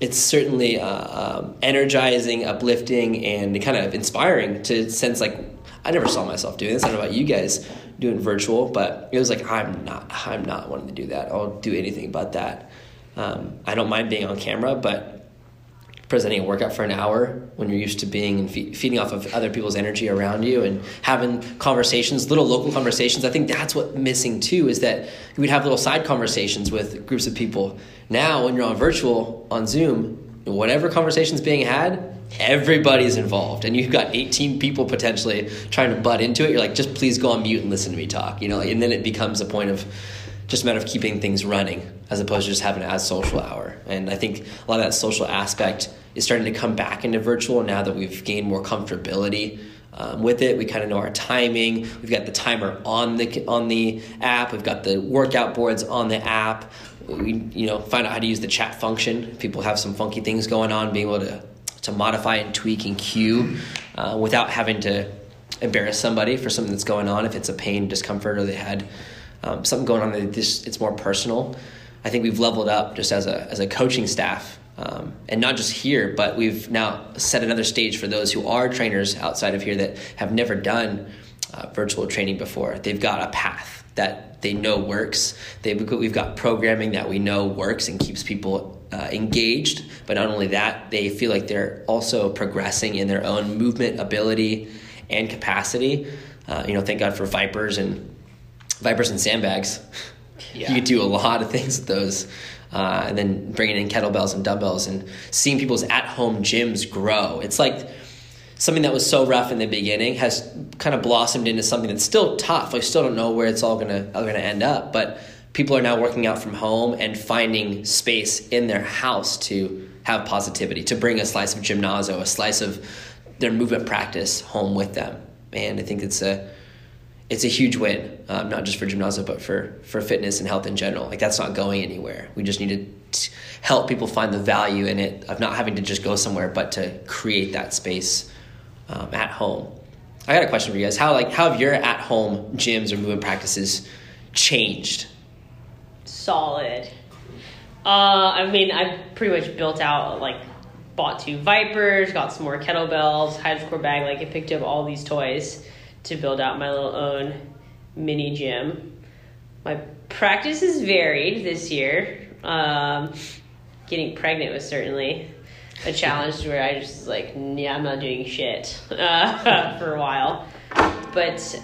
it's certainly uh, um, energizing, uplifting, and kind of inspiring to sense like I never saw myself doing this. I don't know about you guys doing virtual, but it was like I'm not I'm not wanting to do that. I'll do anything but that. Um, I don't mind being on camera, but presenting a workout for an hour when you're used to being and fe- feeding off of other people's energy around you and having conversations, little local conversations. I think that's what missing too is that we'd have little side conversations with groups of people. Now, when you're on virtual on Zoom, whatever conversation's being had, everybody's involved, and you've got 18 people potentially trying to butt into it. You're like, just please go on mute and listen to me talk, you know. And then it becomes a point of just a matter of keeping things running as opposed to just having as social hour. And I think a lot of that social aspect is starting to come back into virtual now that we've gained more comfortability um, with it. We kind of know our timing. We've got the timer on the on the app. We've got the workout boards on the app. We you know find out how to use the chat function. People have some funky things going on, being able to to modify and tweak and cue uh, without having to embarrass somebody for something that's going on if it's a pain, discomfort, or they had um, something going on that this it's more personal. I think we've leveled up just as a as a coaching staff, um, and not just here, but we've now set another stage for those who are trainers outside of here that have never done uh, virtual training before. They've got a path that they know works. They've we've got programming that we know works and keeps people uh, engaged. But not only that, they feel like they're also progressing in their own movement ability and capacity. Uh, you know, thank God for Vipers and Vipers and sandbags. Yeah. You could do a lot of things with those. Uh, and then bringing in kettlebells and dumbbells and seeing people's at home gyms grow. It's like something that was so rough in the beginning has kind of blossomed into something that's still tough. I still don't know where it's all gonna all gonna end up, but people are now working out from home and finding space in their house to have positivity, to bring a slice of gymnazo, a slice of their movement practice home with them. And I think it's a it's a huge win, um, not just for Gymnazo, but for for fitness and health in general. Like that's not going anywhere. We just need to help people find the value in it of not having to just go somewhere, but to create that space um, at home. I got a question for you guys. How like how have your at home gyms or movement practices changed? solid. Uh, I mean, I pretty much built out like bought two Vipers, got some more kettlebells, hydrocore bag. Like I picked up all these toys to build out my little own mini gym. My practice is varied this year. Um, getting pregnant was certainly a challenge where I just was like, yeah, I'm not doing shit uh, for a while. But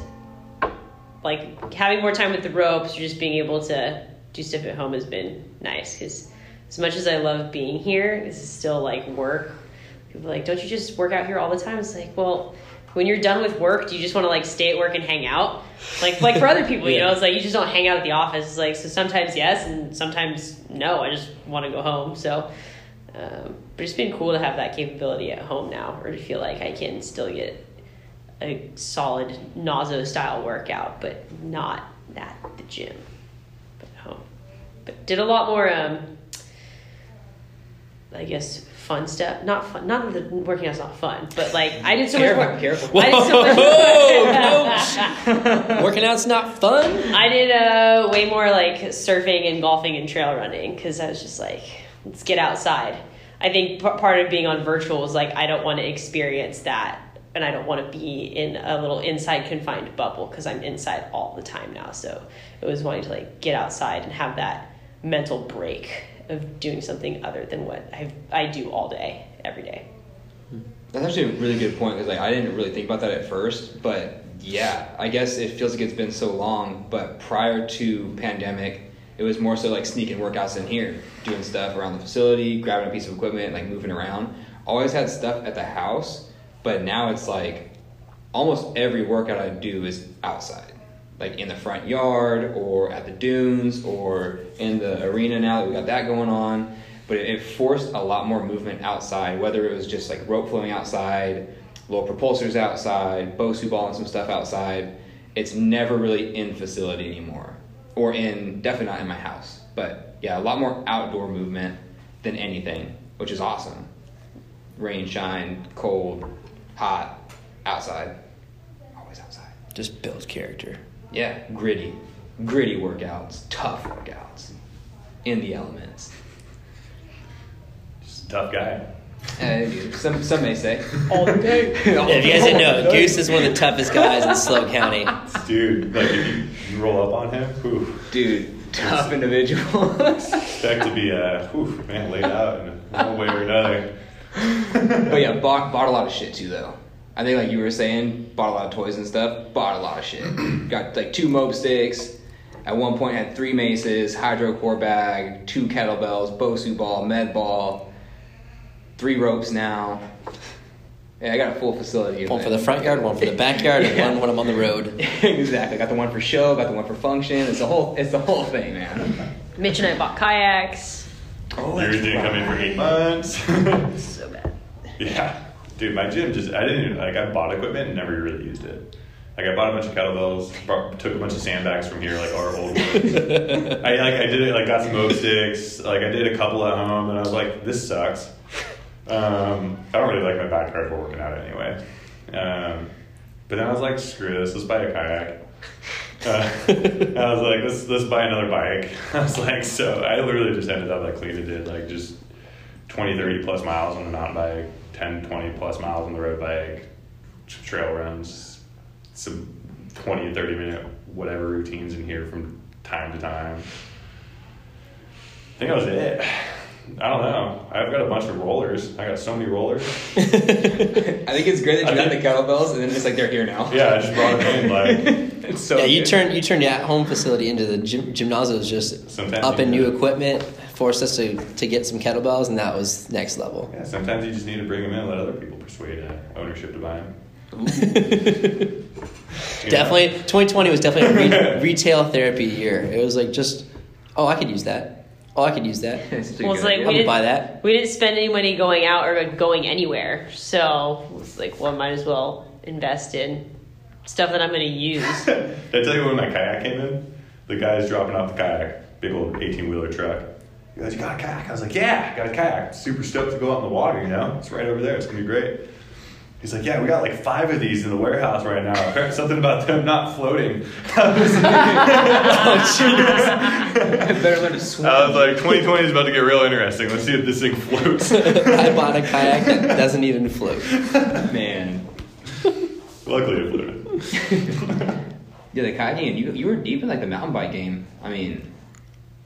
like having more time with the ropes or just being able to do stuff at home has been nice because as much as I love being here, this is still like work. People are like, don't you just work out here all the time? It's like, well, when you're done with work, do you just want to like stay at work and hang out? Like like for other people, you know, it's like you just don't hang out at the office. It's like so sometimes yes and sometimes no. I just want to go home. So, um, but it's been cool to have that capability at home now, or to feel like I can still get a solid Nazo style workout, but not at the gym, but home. But did a lot more, um, I guess, fun stuff. Not fun. Not that the working out's not fun, but like I did so much Careful, more. careful. I did so much. Whoa, Working out's not fun. I did uh, way more like surfing and golfing and trail running because I was just like, let's get outside. I think p- part of being on virtual was like I don't want to experience that, and I don't want to be in a little inside confined bubble because I'm inside all the time now. So it was wanting to like get outside and have that mental break of doing something other than what I I do all day, every day. That's actually a really good point because like I didn't really think about that at first, but yeah, I guess it feels like it's been so long. But prior to pandemic, it was more so like sneaking workouts in here, doing stuff around the facility, grabbing a piece of equipment, like moving around. Always had stuff at the house, but now it's like almost every workout I do is outside, like in the front yard or at the dunes or in the arena. Now that we got that going on, but it, forced a lot more movement outside. Whether it was just like rope flowing outside, little propulsors outside, Bosu ball and some stuff outside. It's never really in facility anymore, or in definitely not in my house. But yeah, a lot more outdoor movement than anything, which is awesome. Rain, shine, cold, hot, outside, always outside. Just build character. Yeah, gritty, gritty workouts, tough workouts, in the elements. Just a tough guy. Uh, some some may say. All the day. If you guys didn't know, Goose is one of the toughest guys in SLO County. Dude, like if you, you roll up on him, whew, Dude, tough individual. expect to be uh, whew, man laid out in one way or another. but yeah, bought bought a lot of shit too though. I think like you were saying, bought a lot of toys and stuff. Bought a lot of shit. Got like two mob sticks. At one point had three maces, hydro core bag, two kettlebells, Bosu ball, med ball, three ropes now. Yeah, I got a full facility. One it. for the front yard, one for the backyard, and one when I'm on the road. exactly. Got the one for show, got the one for function. It's the whole it's the whole thing, man. Mitch and I bought kayaks. Oh, Yours didn't come in for eight months. So bad. yeah, dude, my gym just I didn't even, like I bought equipment and never really used it. Like I bought a bunch of kettlebells, brought, took a bunch of sandbags from here, like our old. Ones. I like I did it like got some mob sticks, like I did a couple at home, and I was like, this sucks. Um, I don't really like my backyard for working out anyway. Um, but then I was like, screw this, let's buy a kayak. Uh, I was like, let's let's buy another bike. I was like, so I literally just ended up like Cleva did, like just 20, 30 plus miles on the mountain bike, 10, 20 plus miles on the road bike, trail runs, some 20, 30 minute whatever routines in here from time to time. I think that was it. I don't know. I've got a bunch of rollers. I got so many rollers. I think it's great that you got the kettlebells and then just like they're here now. Yeah, I just brought them in. Like, it's so yeah, you good. turned you turned your at home facility into the gym, gymnasium just Sometimes up in new equipment, forced us to, to get some kettlebells, and that was next level. yeah, sometimes you just need to bring them in and let other people persuade uh, ownership to buy them. Definitely, 2020 was definitely a re- retail therapy year. It was like just, oh, I could use that. Oh, I could use that. It's a Well, it's like idea. I we buy didn't, that. we didn't spend any money going out or going anywhere. So it's like, well, might as well invest in stuff that I'm going to use. Did I tell you when my kayak came in? The guy's dropping off the kayak, big old 18 wheeler truck. He goes, You got a kayak? I was like, Yeah, I got a kayak. Super stoked to go out in the water, you know? It's right over there. It's going to be great. He's like, Yeah, we got like five of these in the warehouse right now. Something about them not floating. I was like, oh, I better learn to swim. I was like 2020 is about to get real interesting. Let's see if this thing floats. I bought a kayak that doesn't even float. man. Luckily, it floated. Yeah, the kayaking, you you were deep in like the mountain bike game. I mean,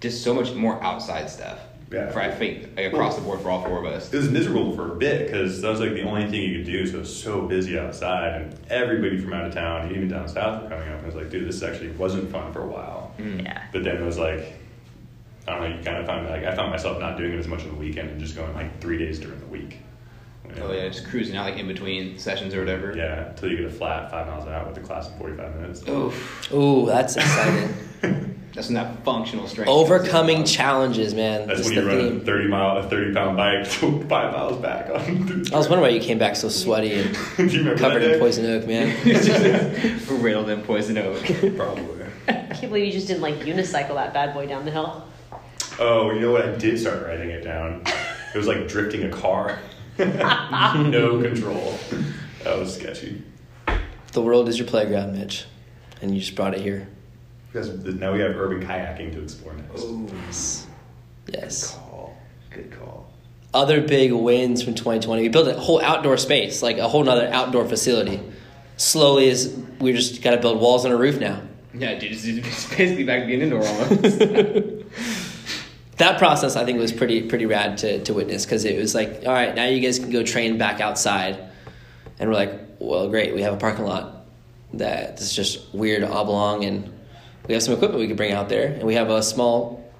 just so much more outside stuff. Yeah. For I think like, across the board for all four of us. It was miserable for a bit because that was like the only thing you could do. So it was so busy outside, and everybody from out of town, even down south, were coming up. And I was like, dude, this actually wasn't fun for a while. Mm. Yeah. But then it was like, I don't know. You kind of found like I found myself not doing it as much on the weekend and just going like three days during the week. You know? Oh yeah, just cruising out like in between sessions or whatever. Yeah, until you get a flat five miles an hour with a class in forty five minutes. Oof. Ooh, that's exciting. That's when that functional strength. Overcoming comes challenges, man. That's That's when you the run a theme. thirty mile, a thirty pound bike, five miles back on. I was wondering why you came back so sweaty and Do you covered in poison oak, man. riddled in poison oak. Probably. I can't believe you just didn't like unicycle that bad boy down the hill. Oh, you know what? I did start writing it down. It was like drifting a car. No control. That was sketchy. The world is your playground, Mitch, and you just brought it here. Because now we have urban kayaking to explore next. Ooh, Yes. call. Good call. Other big wins from 2020. We built a whole outdoor space, like a whole nother outdoor facility. Slowly, as we just got to build walls and a roof now. Yeah, dude, it's, it's basically back to being indoor almost. that process I think was pretty pretty rad to, to witness because it was like, all right, now you guys can go train back outside, and we're like, well, great, we have a parking lot that is just weird oblong, and we have some equipment we could bring out there, and we have a small,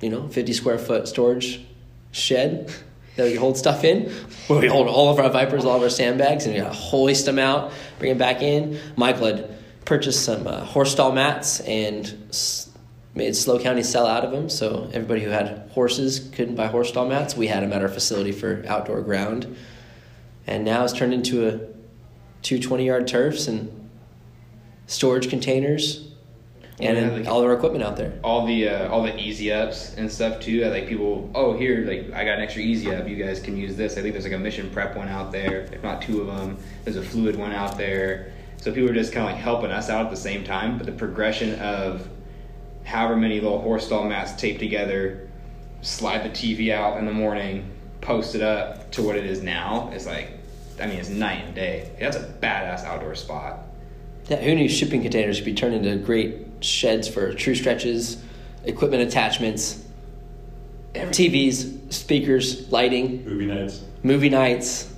you know, fifty square foot storage shed that we hold stuff in, where we hold all of our vipers, all of our sandbags, and we hoist them out, bring them back in. Michael had purchased some uh, horse stall mats and s- made SLO County sell out of them. So everybody who had horses couldn't buy horse stall mats. We had them at our facility for outdoor ground, and now it's turned into a two 20 yard turfs and storage containers, and Yeah, like- all our equipment out there. all the uh, all the easy ups and stuff too. I like people. Oh, here, like I got an extra easy up. You guys can use this. I think there's like a mission prep one out there, if not two of them. There's a fluid one out there. So people are just kind of like helping us out at the same time. But the progression of however many little horse stall mats taped together, slide the TV out in the morning, post it up to what it is now is like, I mean, it's night and day. That's a badass outdoor spot. Yeah, who knew shipping containers could be turned into great sheds for true stretches, equipment attachments, TVs, speakers, lighting, Movie nights. movie nights.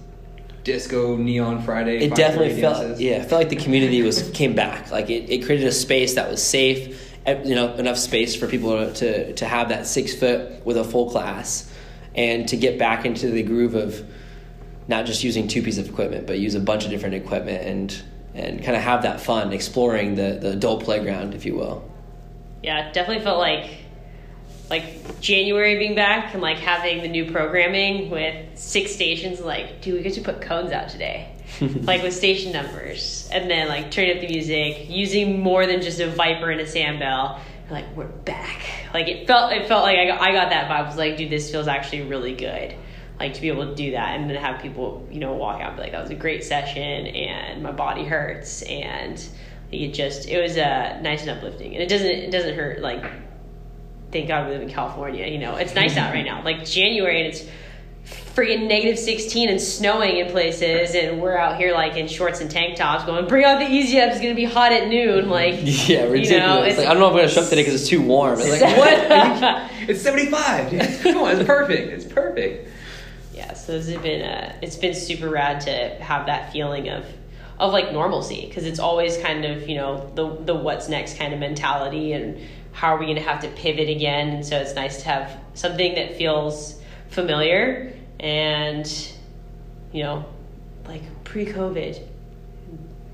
Disco neon Friday. It definitely felt dances. yeah, it felt like the community was came back. Like it, it created a space that was safe, you know, enough space for people to to have that six foot with a full class, and to get back into the groove of not just using two pieces of equipment, but use a bunch of different equipment and and kind of have that fun exploring the the adult playground, if you will. Yeah, definitely felt like like January being back and like having the new programming with six stations. Like, do we get to put cones out today, like with station numbers, and then like turning up the music, using more than just a Viper and a Sandbell. Like we're back. Like it felt. It felt like I got, I got that vibe. I was like, dude, this feels actually really good. Like to be able to do that and then have people, you know, walk out and be like, that was a great session, and my body hurts, and it just it was uh, nice and uplifting, and it doesn't it doesn't hurt like thank God we live in California. You know, it's nice out right now. Like January, and it's freaking negative 16 and snowing in places, and we're out here like in shorts and tank tops going, bring out the easy up, it's gonna be hot at noon. Like, Yeah, ridiculous. You know, like, I don't know if I'm gonna show up today because it's too warm. It's like what? It's 75. dude. Come on, it's perfect. It's perfect. yeah, so this has been uh, it's been super rad to have that feeling of of like normalcy because it's always kind of you know the the what's next kind of mentality and how are we going to have to pivot again and so it's nice to have something that feels familiar and you know like pre-covid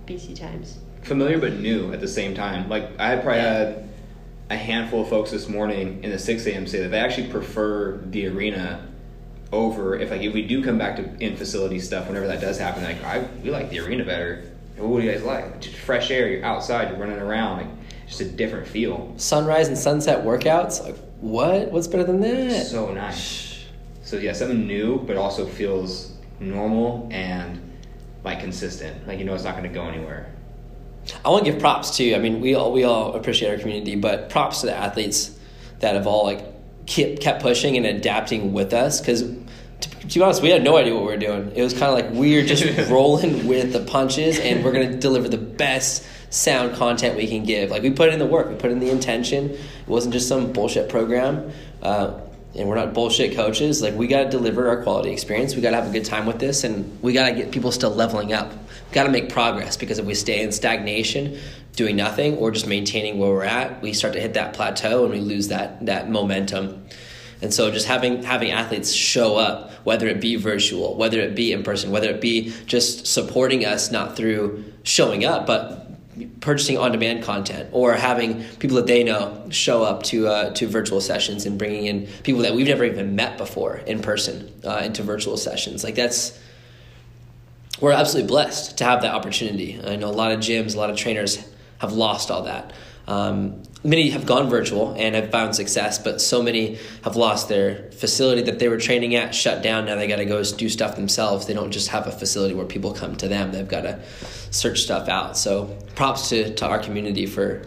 bc times Familiar but new at the same time. Like I had probably had a handful of folks this morning in the 6 a.m. say that they actually prefer the arena over if like if we do come back to in facility stuff whenever that does happen. Like I we like the arena better. What do you guys like? Just fresh air. You're outside. You're running around. Like just a different feel. Sunrise and sunset workouts. Like what? What's better than that? So nice. So yeah, something new, but also feels normal and like consistent. Like you know, it's not going to go anywhere. I want to give props too. I mean, we all we all appreciate our community, but props to the athletes that have all like kept kept pushing and adapting with us. Because to, to be honest, we had no idea what we were doing. It was kind of like we are just rolling with the punches, and we're gonna deliver the best sound content we can give. Like we put in the work, we put in the intention. It wasn't just some bullshit program. Uh, and we're not bullshit coaches. Like we got to deliver our quality experience. We got to have a good time with this, and we got to get people still leveling up. We got to make progress because if we stay in stagnation, doing nothing, or just maintaining where we're at, we start to hit that plateau and we lose that that momentum. And so, just having having athletes show up, whether it be virtual, whether it be in person, whether it be just supporting us, not through showing up, but purchasing on-demand content or having people that they know show up to uh, to virtual sessions and bringing in people that we've never even met before in person uh, into virtual sessions. Like that's we're absolutely blessed to have that opportunity. I know a lot of gyms a lot of trainers have lost all that um, many have gone virtual and have found success, but so many have lost their facility that they were training at, shut down. Now they got to go do stuff themselves. They don't just have a facility where people come to them. They've got to search stuff out. So props to, to our community for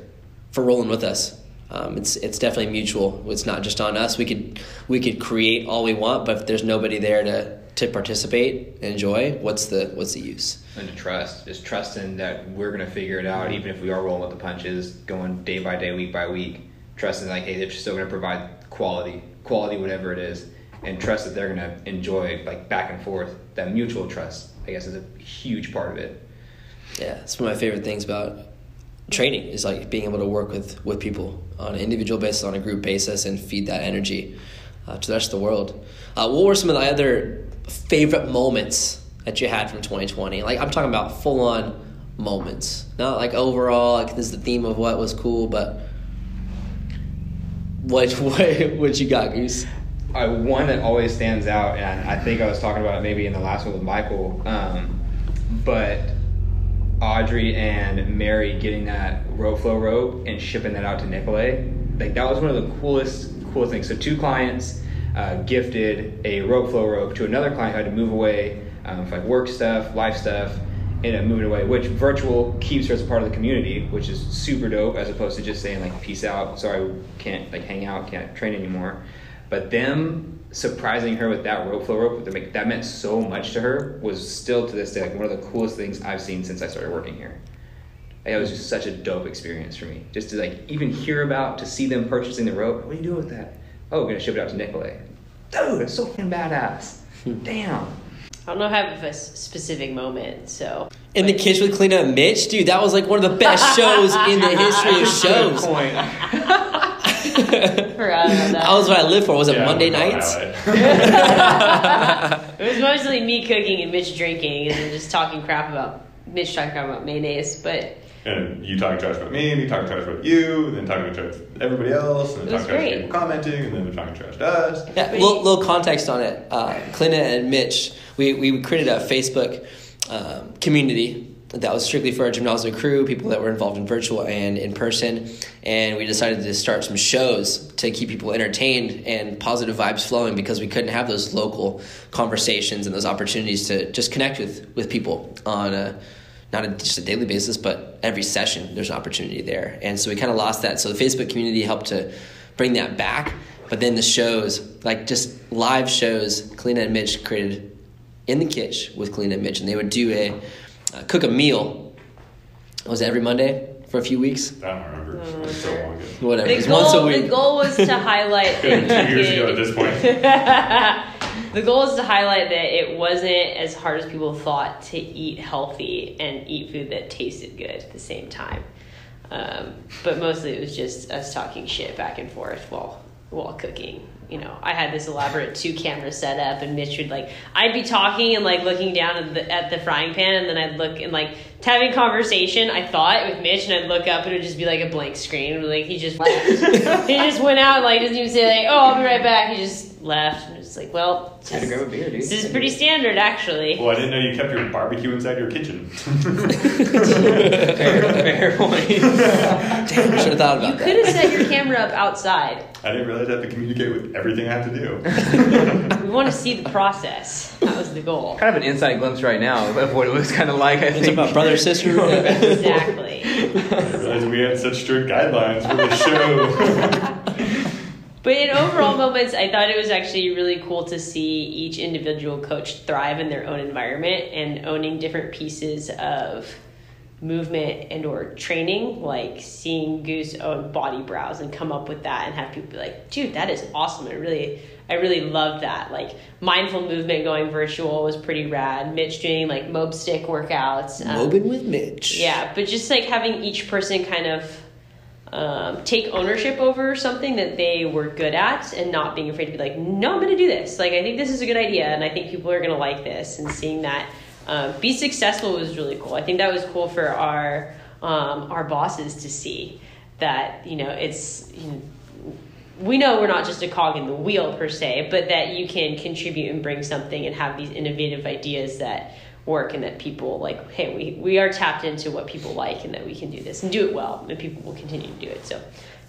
for rolling with us. Um, it's it's definitely mutual. It's not just on us. We could we could create all we want, but if there's nobody there to to participate and enjoy, what's the what's the use? And to trust, just trusting that we're gonna figure it out, even if we are rolling with the punches, going day by day, week by week. Trusting like, hey, they're still gonna provide quality, quality whatever it is, and trust that they're gonna enjoy like back and forth. That mutual trust, I guess, is a huge part of it. Yeah, it's one of my favorite things about training is like being able to work with with people on an individual basis, on a group basis, and feed that energy uh, to the rest of the world. Uh, what were some of the other favorite moments that you had from 2020? Like I'm talking about full on moments, not like overall. Like this is the theme of what was cool, but what what what you got, Goose? Uh, one that always stands out, and I think I was talking about it maybe in the last one with Michael, um, but Audrey and Mary getting that rope flow rope and shipping that out to Nicolay, like that was one of the coolest coolest things. So two clients uh, gifted a rope flow rope to another client who had to move away um, for like work stuff, life stuff, ended up moving away, which virtual keeps her as a part of the community, which is super dope as opposed to just saying like peace out, sorry, can't like hang out, can't train anymore. But them surprising her with that rope flow rope, that, meant so much to her, was still to this day like one of the coolest things I've seen since I started working here. It was just such a dope experience for me. Just to like even hear about, to see them purchasing the rope. What are you doing with that? Oh, we're gonna ship it out to Nicolay. Dude, it's so fucking badass. Hmm. Damn. I don't know I have a specific moment, so. In the kitchen with Clean Up Mitch, dude, that was like one of the best shows in the history of shows. Point. Forgot about that. That was what I lived for. Was it Yeah, Monday nights? It was mostly me cooking and Mitch drinking and then just talking crap about Mitch talking crap about mayonnaise, but And you talking trash about me, me talking trash about you, and then talking trash to everybody else, and then talking trash to great. people commenting, and then they're talking trash to us. Yeah, little, little context on it. Uh, Clint and Mitch, we, we created a Facebook um, community that was strictly for our gymnasium crew, people that were involved in virtual and in person. And we decided to start some shows to keep people entertained and positive vibes flowing because we couldn't have those local conversations and those opportunities to just connect with, with people on a not a, just a daily basis, but every session there's an opportunity there. And so we kind of lost that. So the Facebook community helped to bring that back. But then the shows, like just live shows, Kalina and Mitch created in the kitchen with Kalina and Mitch, and they would do a uh, cook a meal. Was it every Monday for a few weeks? I don't remember. It was so long ago. Whatever. the It was once a goal, week. the goal was to highlight Good, two years ago at this point. the goal is to highlight that it wasn't as hard as people thought to eat healthy and eat food that tasted good at the same time. Um, but mostly it was just us talking shit back and forth while while cooking. You know, I had this elaborate two camera setup, and Mitch would like I'd be talking and like looking down at the, at the frying pan, and then I'd look and like having conversation. I thought with Mitch, and I'd look up, and it would just be like a blank screen. Like he just he just went out, like doesn't even say like, "Oh, I'll be right back." He just left, and it's like, well, Had to grab a beer, dude. this is pretty standard, actually. Well, I didn't know you kept your barbecue inside your kitchen. fair, fair point. Damn, I should have thought about You about could have set your camera up outside. I didn't realize I had to communicate with everything I have to do. We want to see the process. That was the goal. kind of an inside glimpse right now of what it was kind of like. I It's think about brother sister. Yeah. Exactly. I didn't we had such strict guidelines for the show. But in overall moments, I thought it was actually really cool to see each individual coach thrive in their own environment and owning different pieces of movement and or training like seeing goose own body brows and come up with that and have people be like dude that is awesome. I really i really love that. Like mindful movement going virtual was pretty rad. Mitch doing like mob stick workouts um, Mobin with Mitch. yeah, but just like having each person kind of um, take ownership over something that they were good at and not being afraid to be like, no, I'm going to do this. Like, I think this is a good idea and I think people are going to like this. And seeing that um, be successful was really cool. I think that was cool for our um, our bosses to see that you know it's you know, we know we're not just a cog in the wheel per se, but that you can contribute and bring something and have these innovative ideas that work and that people like hey we, we are tapped into what people like and that we can do this and do it well and people will continue to do it so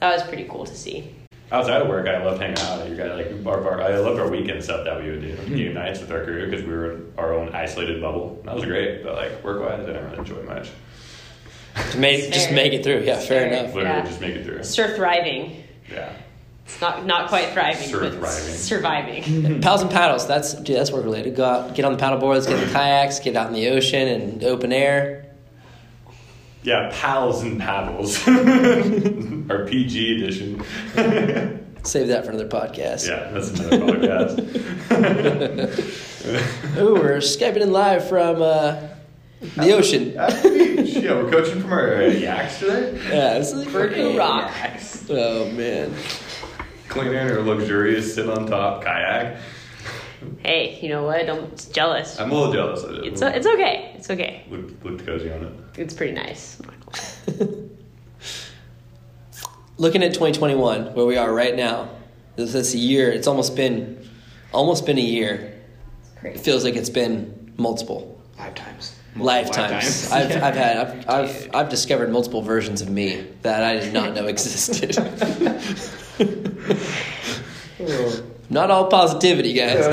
that was pretty cool to see Outside of work, I loved hanging out. You guys like our, our, I loved our weekend stuff that we would do, hmm. game nights with our crew because we were in our own isolated bubble. That was great, but like work wise, I didn't really enjoy much. To make, just make it through. Yeah, fair Fair. enough. Literally, Yeah. just make it through. Sir thriving Yeah. It's not not quite thriving Sir but surviving Paddles and paddles. That's dude. That's work related. Go out, get on the paddle boards, get in the kayaks, get out in the ocean and open air. Yeah, pals and paddles. our PG edition. Save that for another podcast. Yeah, that's another podcast. Ooh, we're skyping in live from uh, the ocean. At the beach. Yeah, we're coaching from our uh, yaks today. Yeah, this is Virgil great. Rock. Oh man. Clean in or luxurious, sit on top, kayak. hey you know what i'm jealous I'm a little jealous of it. it's, it's okay it's okay Looked, looked cozy on it. it's pretty nice Looking at 2021, where we are right now, this, this year. It's almost been, almost been a year. It feels like it's been multiple Lifetimes. lifetimes. I've, I've had, I've, I've, I've discovered multiple versions of me that I did not know existed. not all positivity, guys.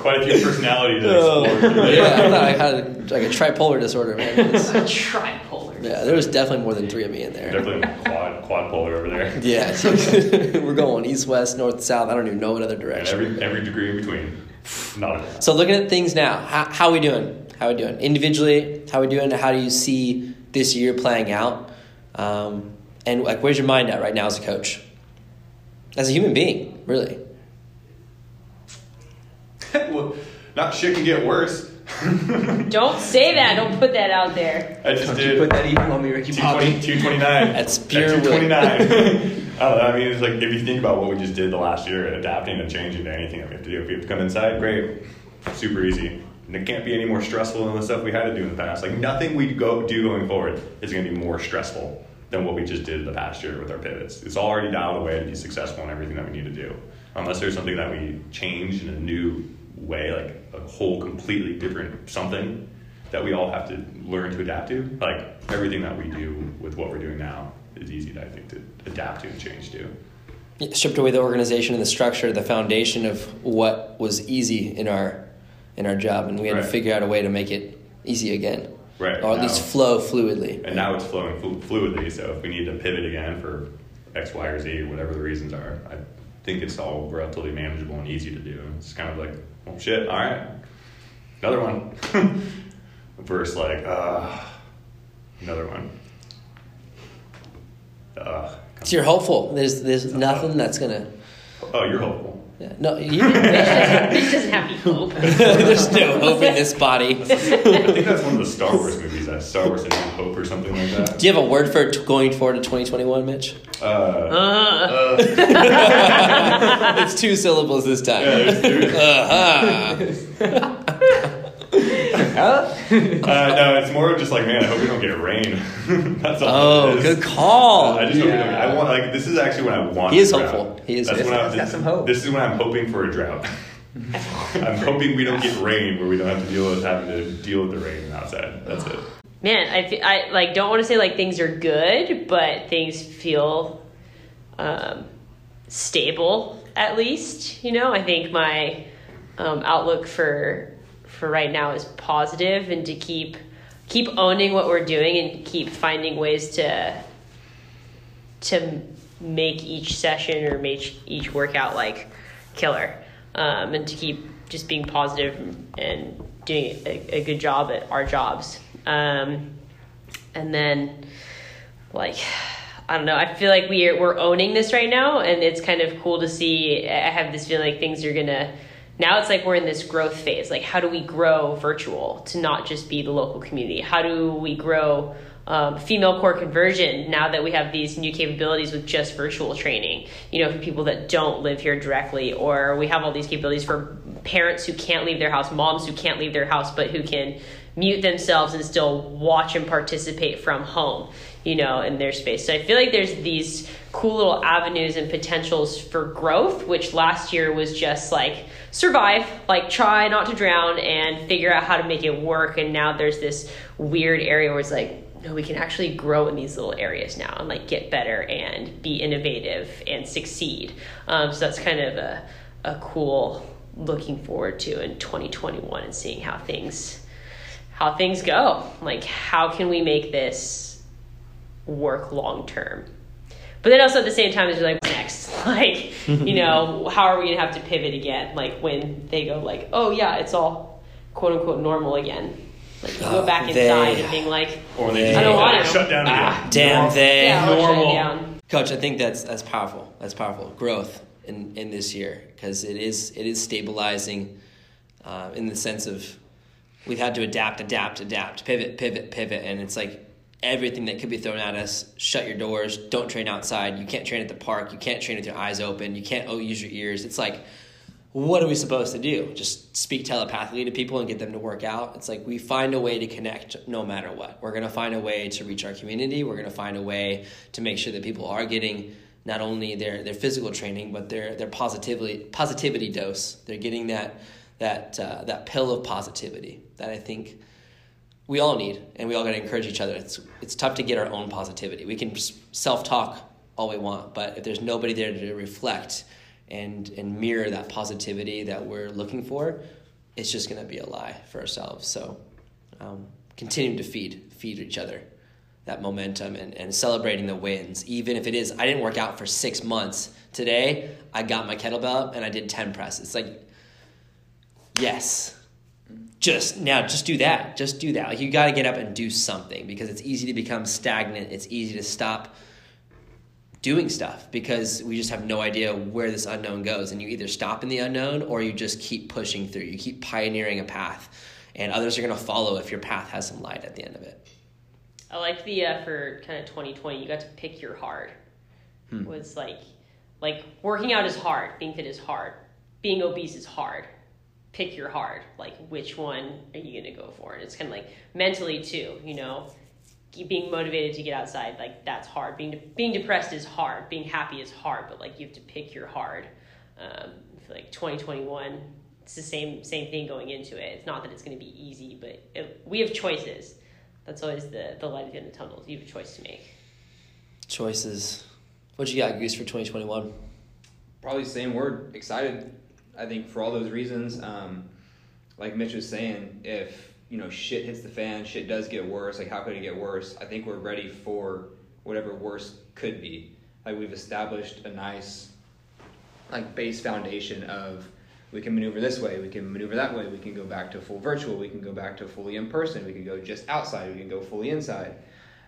Quite a few personalities to Oh, yeah, I thought I had like a tripolar disorder, man. It's- tripolar Yeah, there was definitely more than three of me in there. Definitely quad quad polar over there. Yeah, we're going east, west, north, south. I don't even know what other And direction. every every degree in between. Not enough. So looking at things now, how, how are we doing? How are we doing individually? How are we doing? How do you see this year playing out? Um, and like, where's your mind at right now as a coach, as a human being, really? well, not shit can get worse. don't say that don't put that out there I just Don't did. you put that even on me, Ricky Bobby. 229. That's pure At 229. I don't know. I mean, it's like if you think about what we just did the last year, adapting and changing to anything that we have to do. If we have to come inside, great, super easy. And it can't be any more stressful than the stuff we had to do in the past. Like nothing we go do going forward is going to be more stressful than what we just did the past year with our pivots. It's already dialed away to be successful in everything that we need to do. Unless there's something that we change in a new way, like a whole completely different something that we all have to learn to adapt to. Like everything that we do with what we're doing now is easy, I think, to adapt to and change to. Stripped away the organization and the structure, the foundation of what was easy in our in our job, and we had Right. to figure out a way to make it easy again, Right. or at least flow fluidly. And now it's flowing flu- fluidly, so if we need to pivot again for X, Y, or Z, whatever the reasons are, I think it's all relatively manageable and easy to do. It's kind of like, oh shit, all right, another one. Versus like, uh, another one. Uh, So you're hopeful. There's there's nothing that's gonna. oh, you're hopeful. Yeah, no, you, This doesn't have any hope. there's no hope in this body. I think that's one of the Star Wars movies, that Star Wars: A New Hope or something like that. Do you have a word for going forward to 2021, Mitch? Uh, Uh, uh, it's two syllables this time. yeah, there's- there's- Uh-huh. Uh, no, it's more of just like, man, I hope we don't get rain. That's all. Oh, it is. good call. I just hope we don't. Yeah. I want like this is actually when I want. He is a hopeful. He is That's when I, He's got this, some hope. This is when I'm hoping for a drought. I'm hoping we don't get rain where we don't have to deal with having to deal with the rain outside. That's it. man, I, fe- I like don't want to say like things are good, but things feel um, stable at least. You know, I think my um, outlook for for right now is positive, and to keep keep owning what we're doing and keep finding ways to to make each session or make each workout like killer um, and to keep just being positive and doing a, a good job at our jobs um, and then like I don't know. I feel like we're we're owning this right now, and it's kind of cool to see. I have this feeling like things are gonna. Now it's like we're in this growth phase. Like, how do we grow virtual to not just be the local community? How do we grow um, female core conversion now that we have these new capabilities with just virtual training? You know, for people that don't live here directly, or we have all these capabilities for parents who can't leave their house, moms who can't leave their house, but who can mute themselves and still watch and participate from home, you know, in their space. So I feel like there's these cool little avenues and potentials for growth, which last year was just like survive, like try not to drown and figure out how to make it work. And now there's this weird area where it's like, no, we can actually grow in these little areas now and like get better and be innovative and succeed. Um, so that's kind of a, a cool looking forward to in 2021 and seeing how things how things go. Like how can we make this work long term? But then also at the same time, it's like next? Like you know, how are we gonna have to pivot again? Like when they go like, oh yeah, it's all quote unquote normal again. Like you go Oh, back they- inside and being like, Or they I don't go, want to. shut down again. Ah, damn they. yeah, or shut it normal. down. Coach, I think that's that's powerful. That's powerful growth in, in this year because it is it is stabilizing, uh, in the sense of we've had to adapt, adapt, adapt, pivot, pivot, pivot, and it's like everything that could be thrown at us. Shut your doors. Don't train outside. You can't train at the park. You can't train with your eyes open. You can't oh, use your ears. It's like what are we supposed to do? Just speak telepathically to people and get them to work out? It's like we find a way to connect no matter what. We're going to find a way to reach our community. We're going to find a way to make sure that people are getting not only their, their physical training, but their, their positivity, positivity dose. They're getting that, that, uh, that pill of positivity that I think we all need, and we all got to encourage each other. It's, it's tough to get our own positivity. We can self talk all we want, but if there's nobody there to reflect, and and mirror that positivity that we're looking for, it's just going to be a lie for ourselves. So, um, to feed feed each other that momentum and, and celebrating the wins, even if it is I didn't work out for six months. Today I got my kettlebell and I did ten presses. Like, yes, just now just do that just do that like you got to get up and do something because it's easy to become stagnant it's easy to stop doing stuff because we just have no idea where this unknown goes and you either stop in the unknown or you just keep pushing through you keep pioneering a path and others are going to follow if your path has some light at the end of it I like the uh, for kind of 2020. You got to pick your hard. Was like, like working out is hard. Being fit is hard. Being obese is hard. Pick your hard. Like which one are you gonna go for? And it's kind of like mentally too. You know, being motivated to get outside like that's hard. Being de- being depressed is hard. Being happy is hard. But like you have to pick your hard. Um, I feel like 2021. It's the same same thing going into it. It's not that it's going to be easy, but it, we have choices. That's always the, the light at the end of the tunnel. You have a choice to make. choices what you got goose for 2021 Probably the same word. Excited. I think for all those reasons. Um, like Mitch was saying, if you know shit hits the fan, shit does get worse. Like how could it get worse? I think we're ready for whatever worse could be. Like we've established a nice like base foundation of we can maneuver this way, we can maneuver that way, we can go back to full virtual, we can go back to fully in person, we can go just outside, we can go fully inside.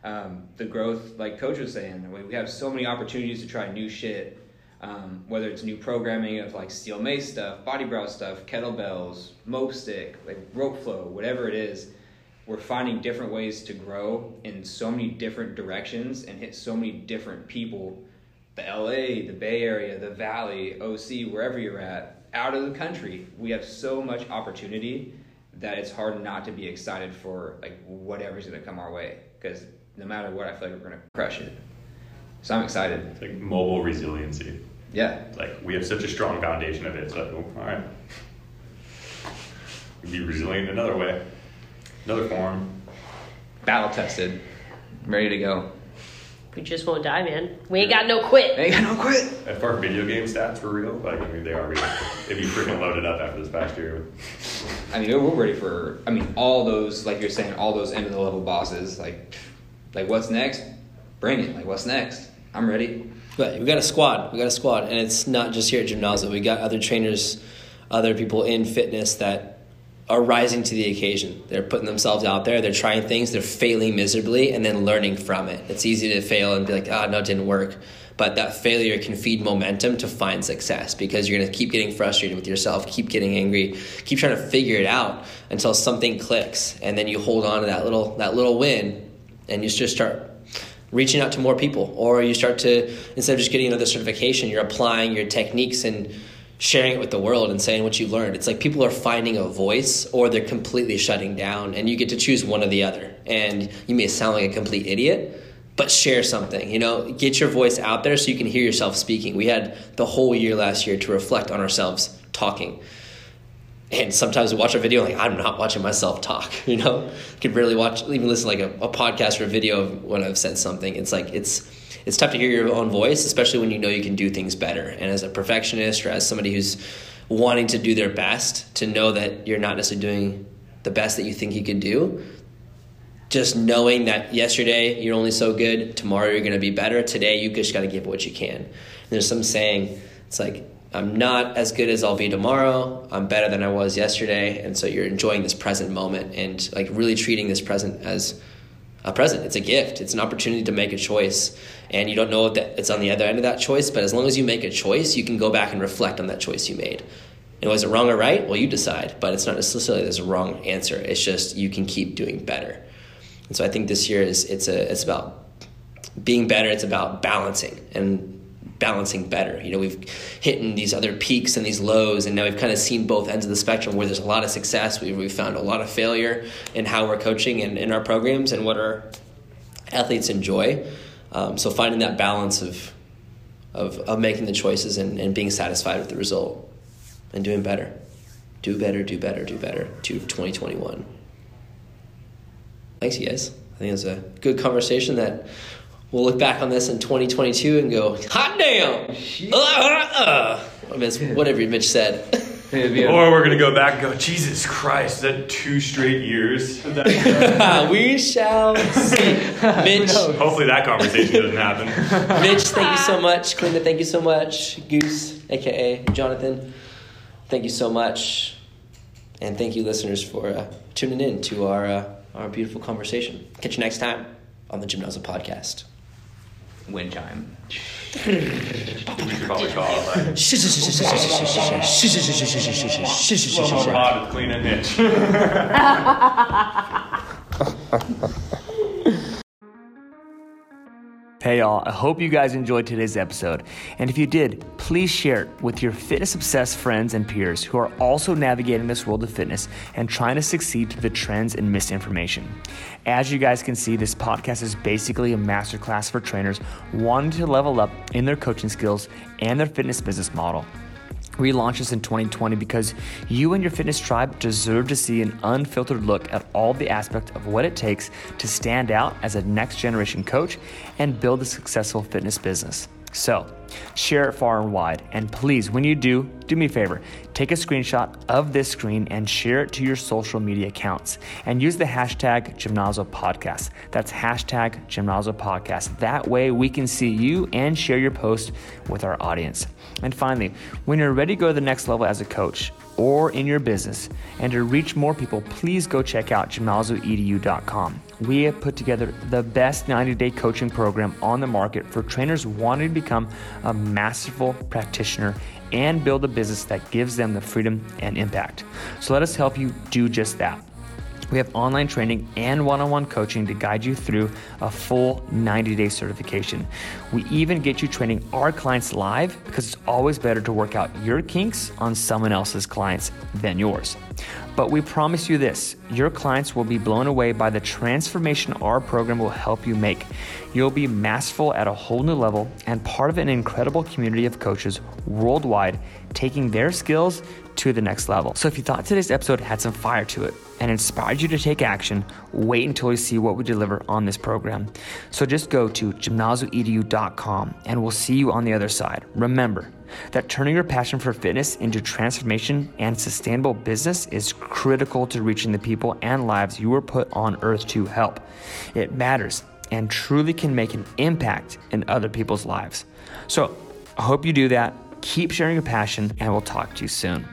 Um, the growth, like Coach was saying, we, we have so many opportunities to try new shit. Um, whether it's new programming of like steel mace stuff, body brow stuff, kettlebells, mope stick, like rope flow, whatever it is, we're finding different ways to grow in so many different directions and hit so many different people. The LA, the Bay Area, the Valley, OC, wherever you're at, out of the country, we have so much opportunity that it's hard not to be excited for like whatever's gonna come our way. Because no matter what, I feel like we're gonna crush it. So I'm excited. It's like mobile resiliency. Yeah. Like we have such a strong foundation of it. So oh, all right, we be resilient another way, another form. Battle tested. Ready to go. We just won't die, man. We ain't got no quit. Ain't got no quit. If our video game stats were real, like I mean, they are real. They'd be freaking loaded up after this past year. I mean, we're ready for. I mean, all those, like you're saying, all those end of the level bosses. Like, like what's next? Bring it. Like, what's next? I'm ready. But we got a squad. We got a squad, and it's not just here at Gymnazo. We got other trainers, other people in fitness that are rising to the occasion. They're putting themselves out there. They're trying things. They're failing miserably, and then learning from it. It's easy to fail and be like, "Ah, no, it didn't work." But that failure can feed momentum to find success because you're going to keep getting frustrated with yourself, keep getting angry, keep trying to figure it out until something clicks, and then you hold on to that little that little win, and you just start reaching out to more people or you start to instead of just getting another certification you're applying your techniques and sharing it with the world and saying what you've learned. It's like people are finding a voice or they're completely shutting down, and you get to choose one or the other. And you may sound like a complete idiot, but share something. You know, get your voice out there so you can hear yourself speaking. We had the whole year last year to reflect on ourselves talking. And sometimes we watch a video like I'm not watching myself talk. You know, I could barely watch, even listen like a, a podcast or a video of when I've said something. It's like it's it's tough to hear your own voice, especially when you know you can do things better. And as a perfectionist or as somebody who's wanting to do their best, to know that you're not necessarily doing the best that you think you could do, just knowing that yesterday you're only so good, tomorrow you're going to be better. Today you just got to give what you can. And there's some saying, it's like, I'm not as good as I'll be tomorrow. I'm better than I was yesterday. And so you're enjoying this present moment and like really treating this present as a present. It's a gift. It's an opportunity to make a choice. And you don't know that it's on the other end of that choice, but as long as you make a choice, you can go back and reflect on that choice you made. And was it wrong or right? Well, you decide, but it's not necessarily there's a wrong answer. It's just you can keep doing better. And so I think this year is it's a it's about being better. It's about balancing and balancing better. You know, we've hit in these other peaks and these lows, and now we've kind of seen both ends of the spectrum where there's a lot of success. We've, we've found a lot of failure in how we're coaching and in our programs and what our athletes enjoy. Um, so finding that balance of, of, of making the choices and, and being satisfied with the result and doing better. Do better, do better, do better to 2021. Thanks, you guys. I think it was a good conversation that we'll look back on this in 2022 and go, hot damn! Uh, uh, uh. I mean, it's whatever Mitch said. Or we're gonna go back and go, Jesus Christ, is that two straight years? that? we shall see. Mitch, Hopefully that conversation doesn't happen. Mitch, thank you so much. Clinton, thank you so much. Goose, aka Jonathan, thank you so much. And thank you, listeners, for uh, tuning in to our, uh, our beautiful conversation. Catch you next time on the Gymnazo Podcast. Wind chime. We should probably call it like, SLO Pod with Clean and Hitch. Hey, y'all, I hope you guys enjoyed today's episode. And if you did, please share it with your fitness obsessed friends and peers who are also navigating this world of fitness and trying to succeed through the trends and misinformation. As you guys can see, this podcast is basically a masterclass for trainers wanting to level up in their coaching skills and their fitness business model. We launched this in 2020 because you and your fitness tribe deserve to see an unfiltered look at all the aspects of what it takes to stand out as a next generation coach and build a successful fitness business. So, share it far and wide. And please, when you do, do me a favor take a screenshot of this screen and share it to your social media accounts and use the hashtag Gymnazo Podcast. That's hashtag Gymnazo Podcast. That way we can see you and share your post with our audience. And finally, when you're ready to go to the next level as a coach, or in your business. And to reach more people, please go check out gymnazoedu.com. We have put together the best 90 day coaching program on the market for trainers wanting to become a masterful practitioner and build a business that gives them the freedom and impact. So let us help you do just that. We have online training and one on one coaching to guide you through a full 90 day certification. We even get you training our clients live because it's always better to work out your kinks on someone else's clients than yours. But we promise you this your clients will be blown away by the transformation our program will help you make. You'll be masterful at a whole new level and part of an incredible community of coaches worldwide taking their skills to the next level. So if you thought today's episode had some fire to it and inspired you to take action, wait until you see what we deliver on this program. So just go to gymnazoedu.com and we'll see you on the other side. Remember that turning your passion for fitness into transformation and sustainable business is critical to reaching the people and lives you were put on earth to help. It matters and truly can make an impact in other people's lives. So I hope you do that. Keep sharing your passion, and we'll talk to you soon.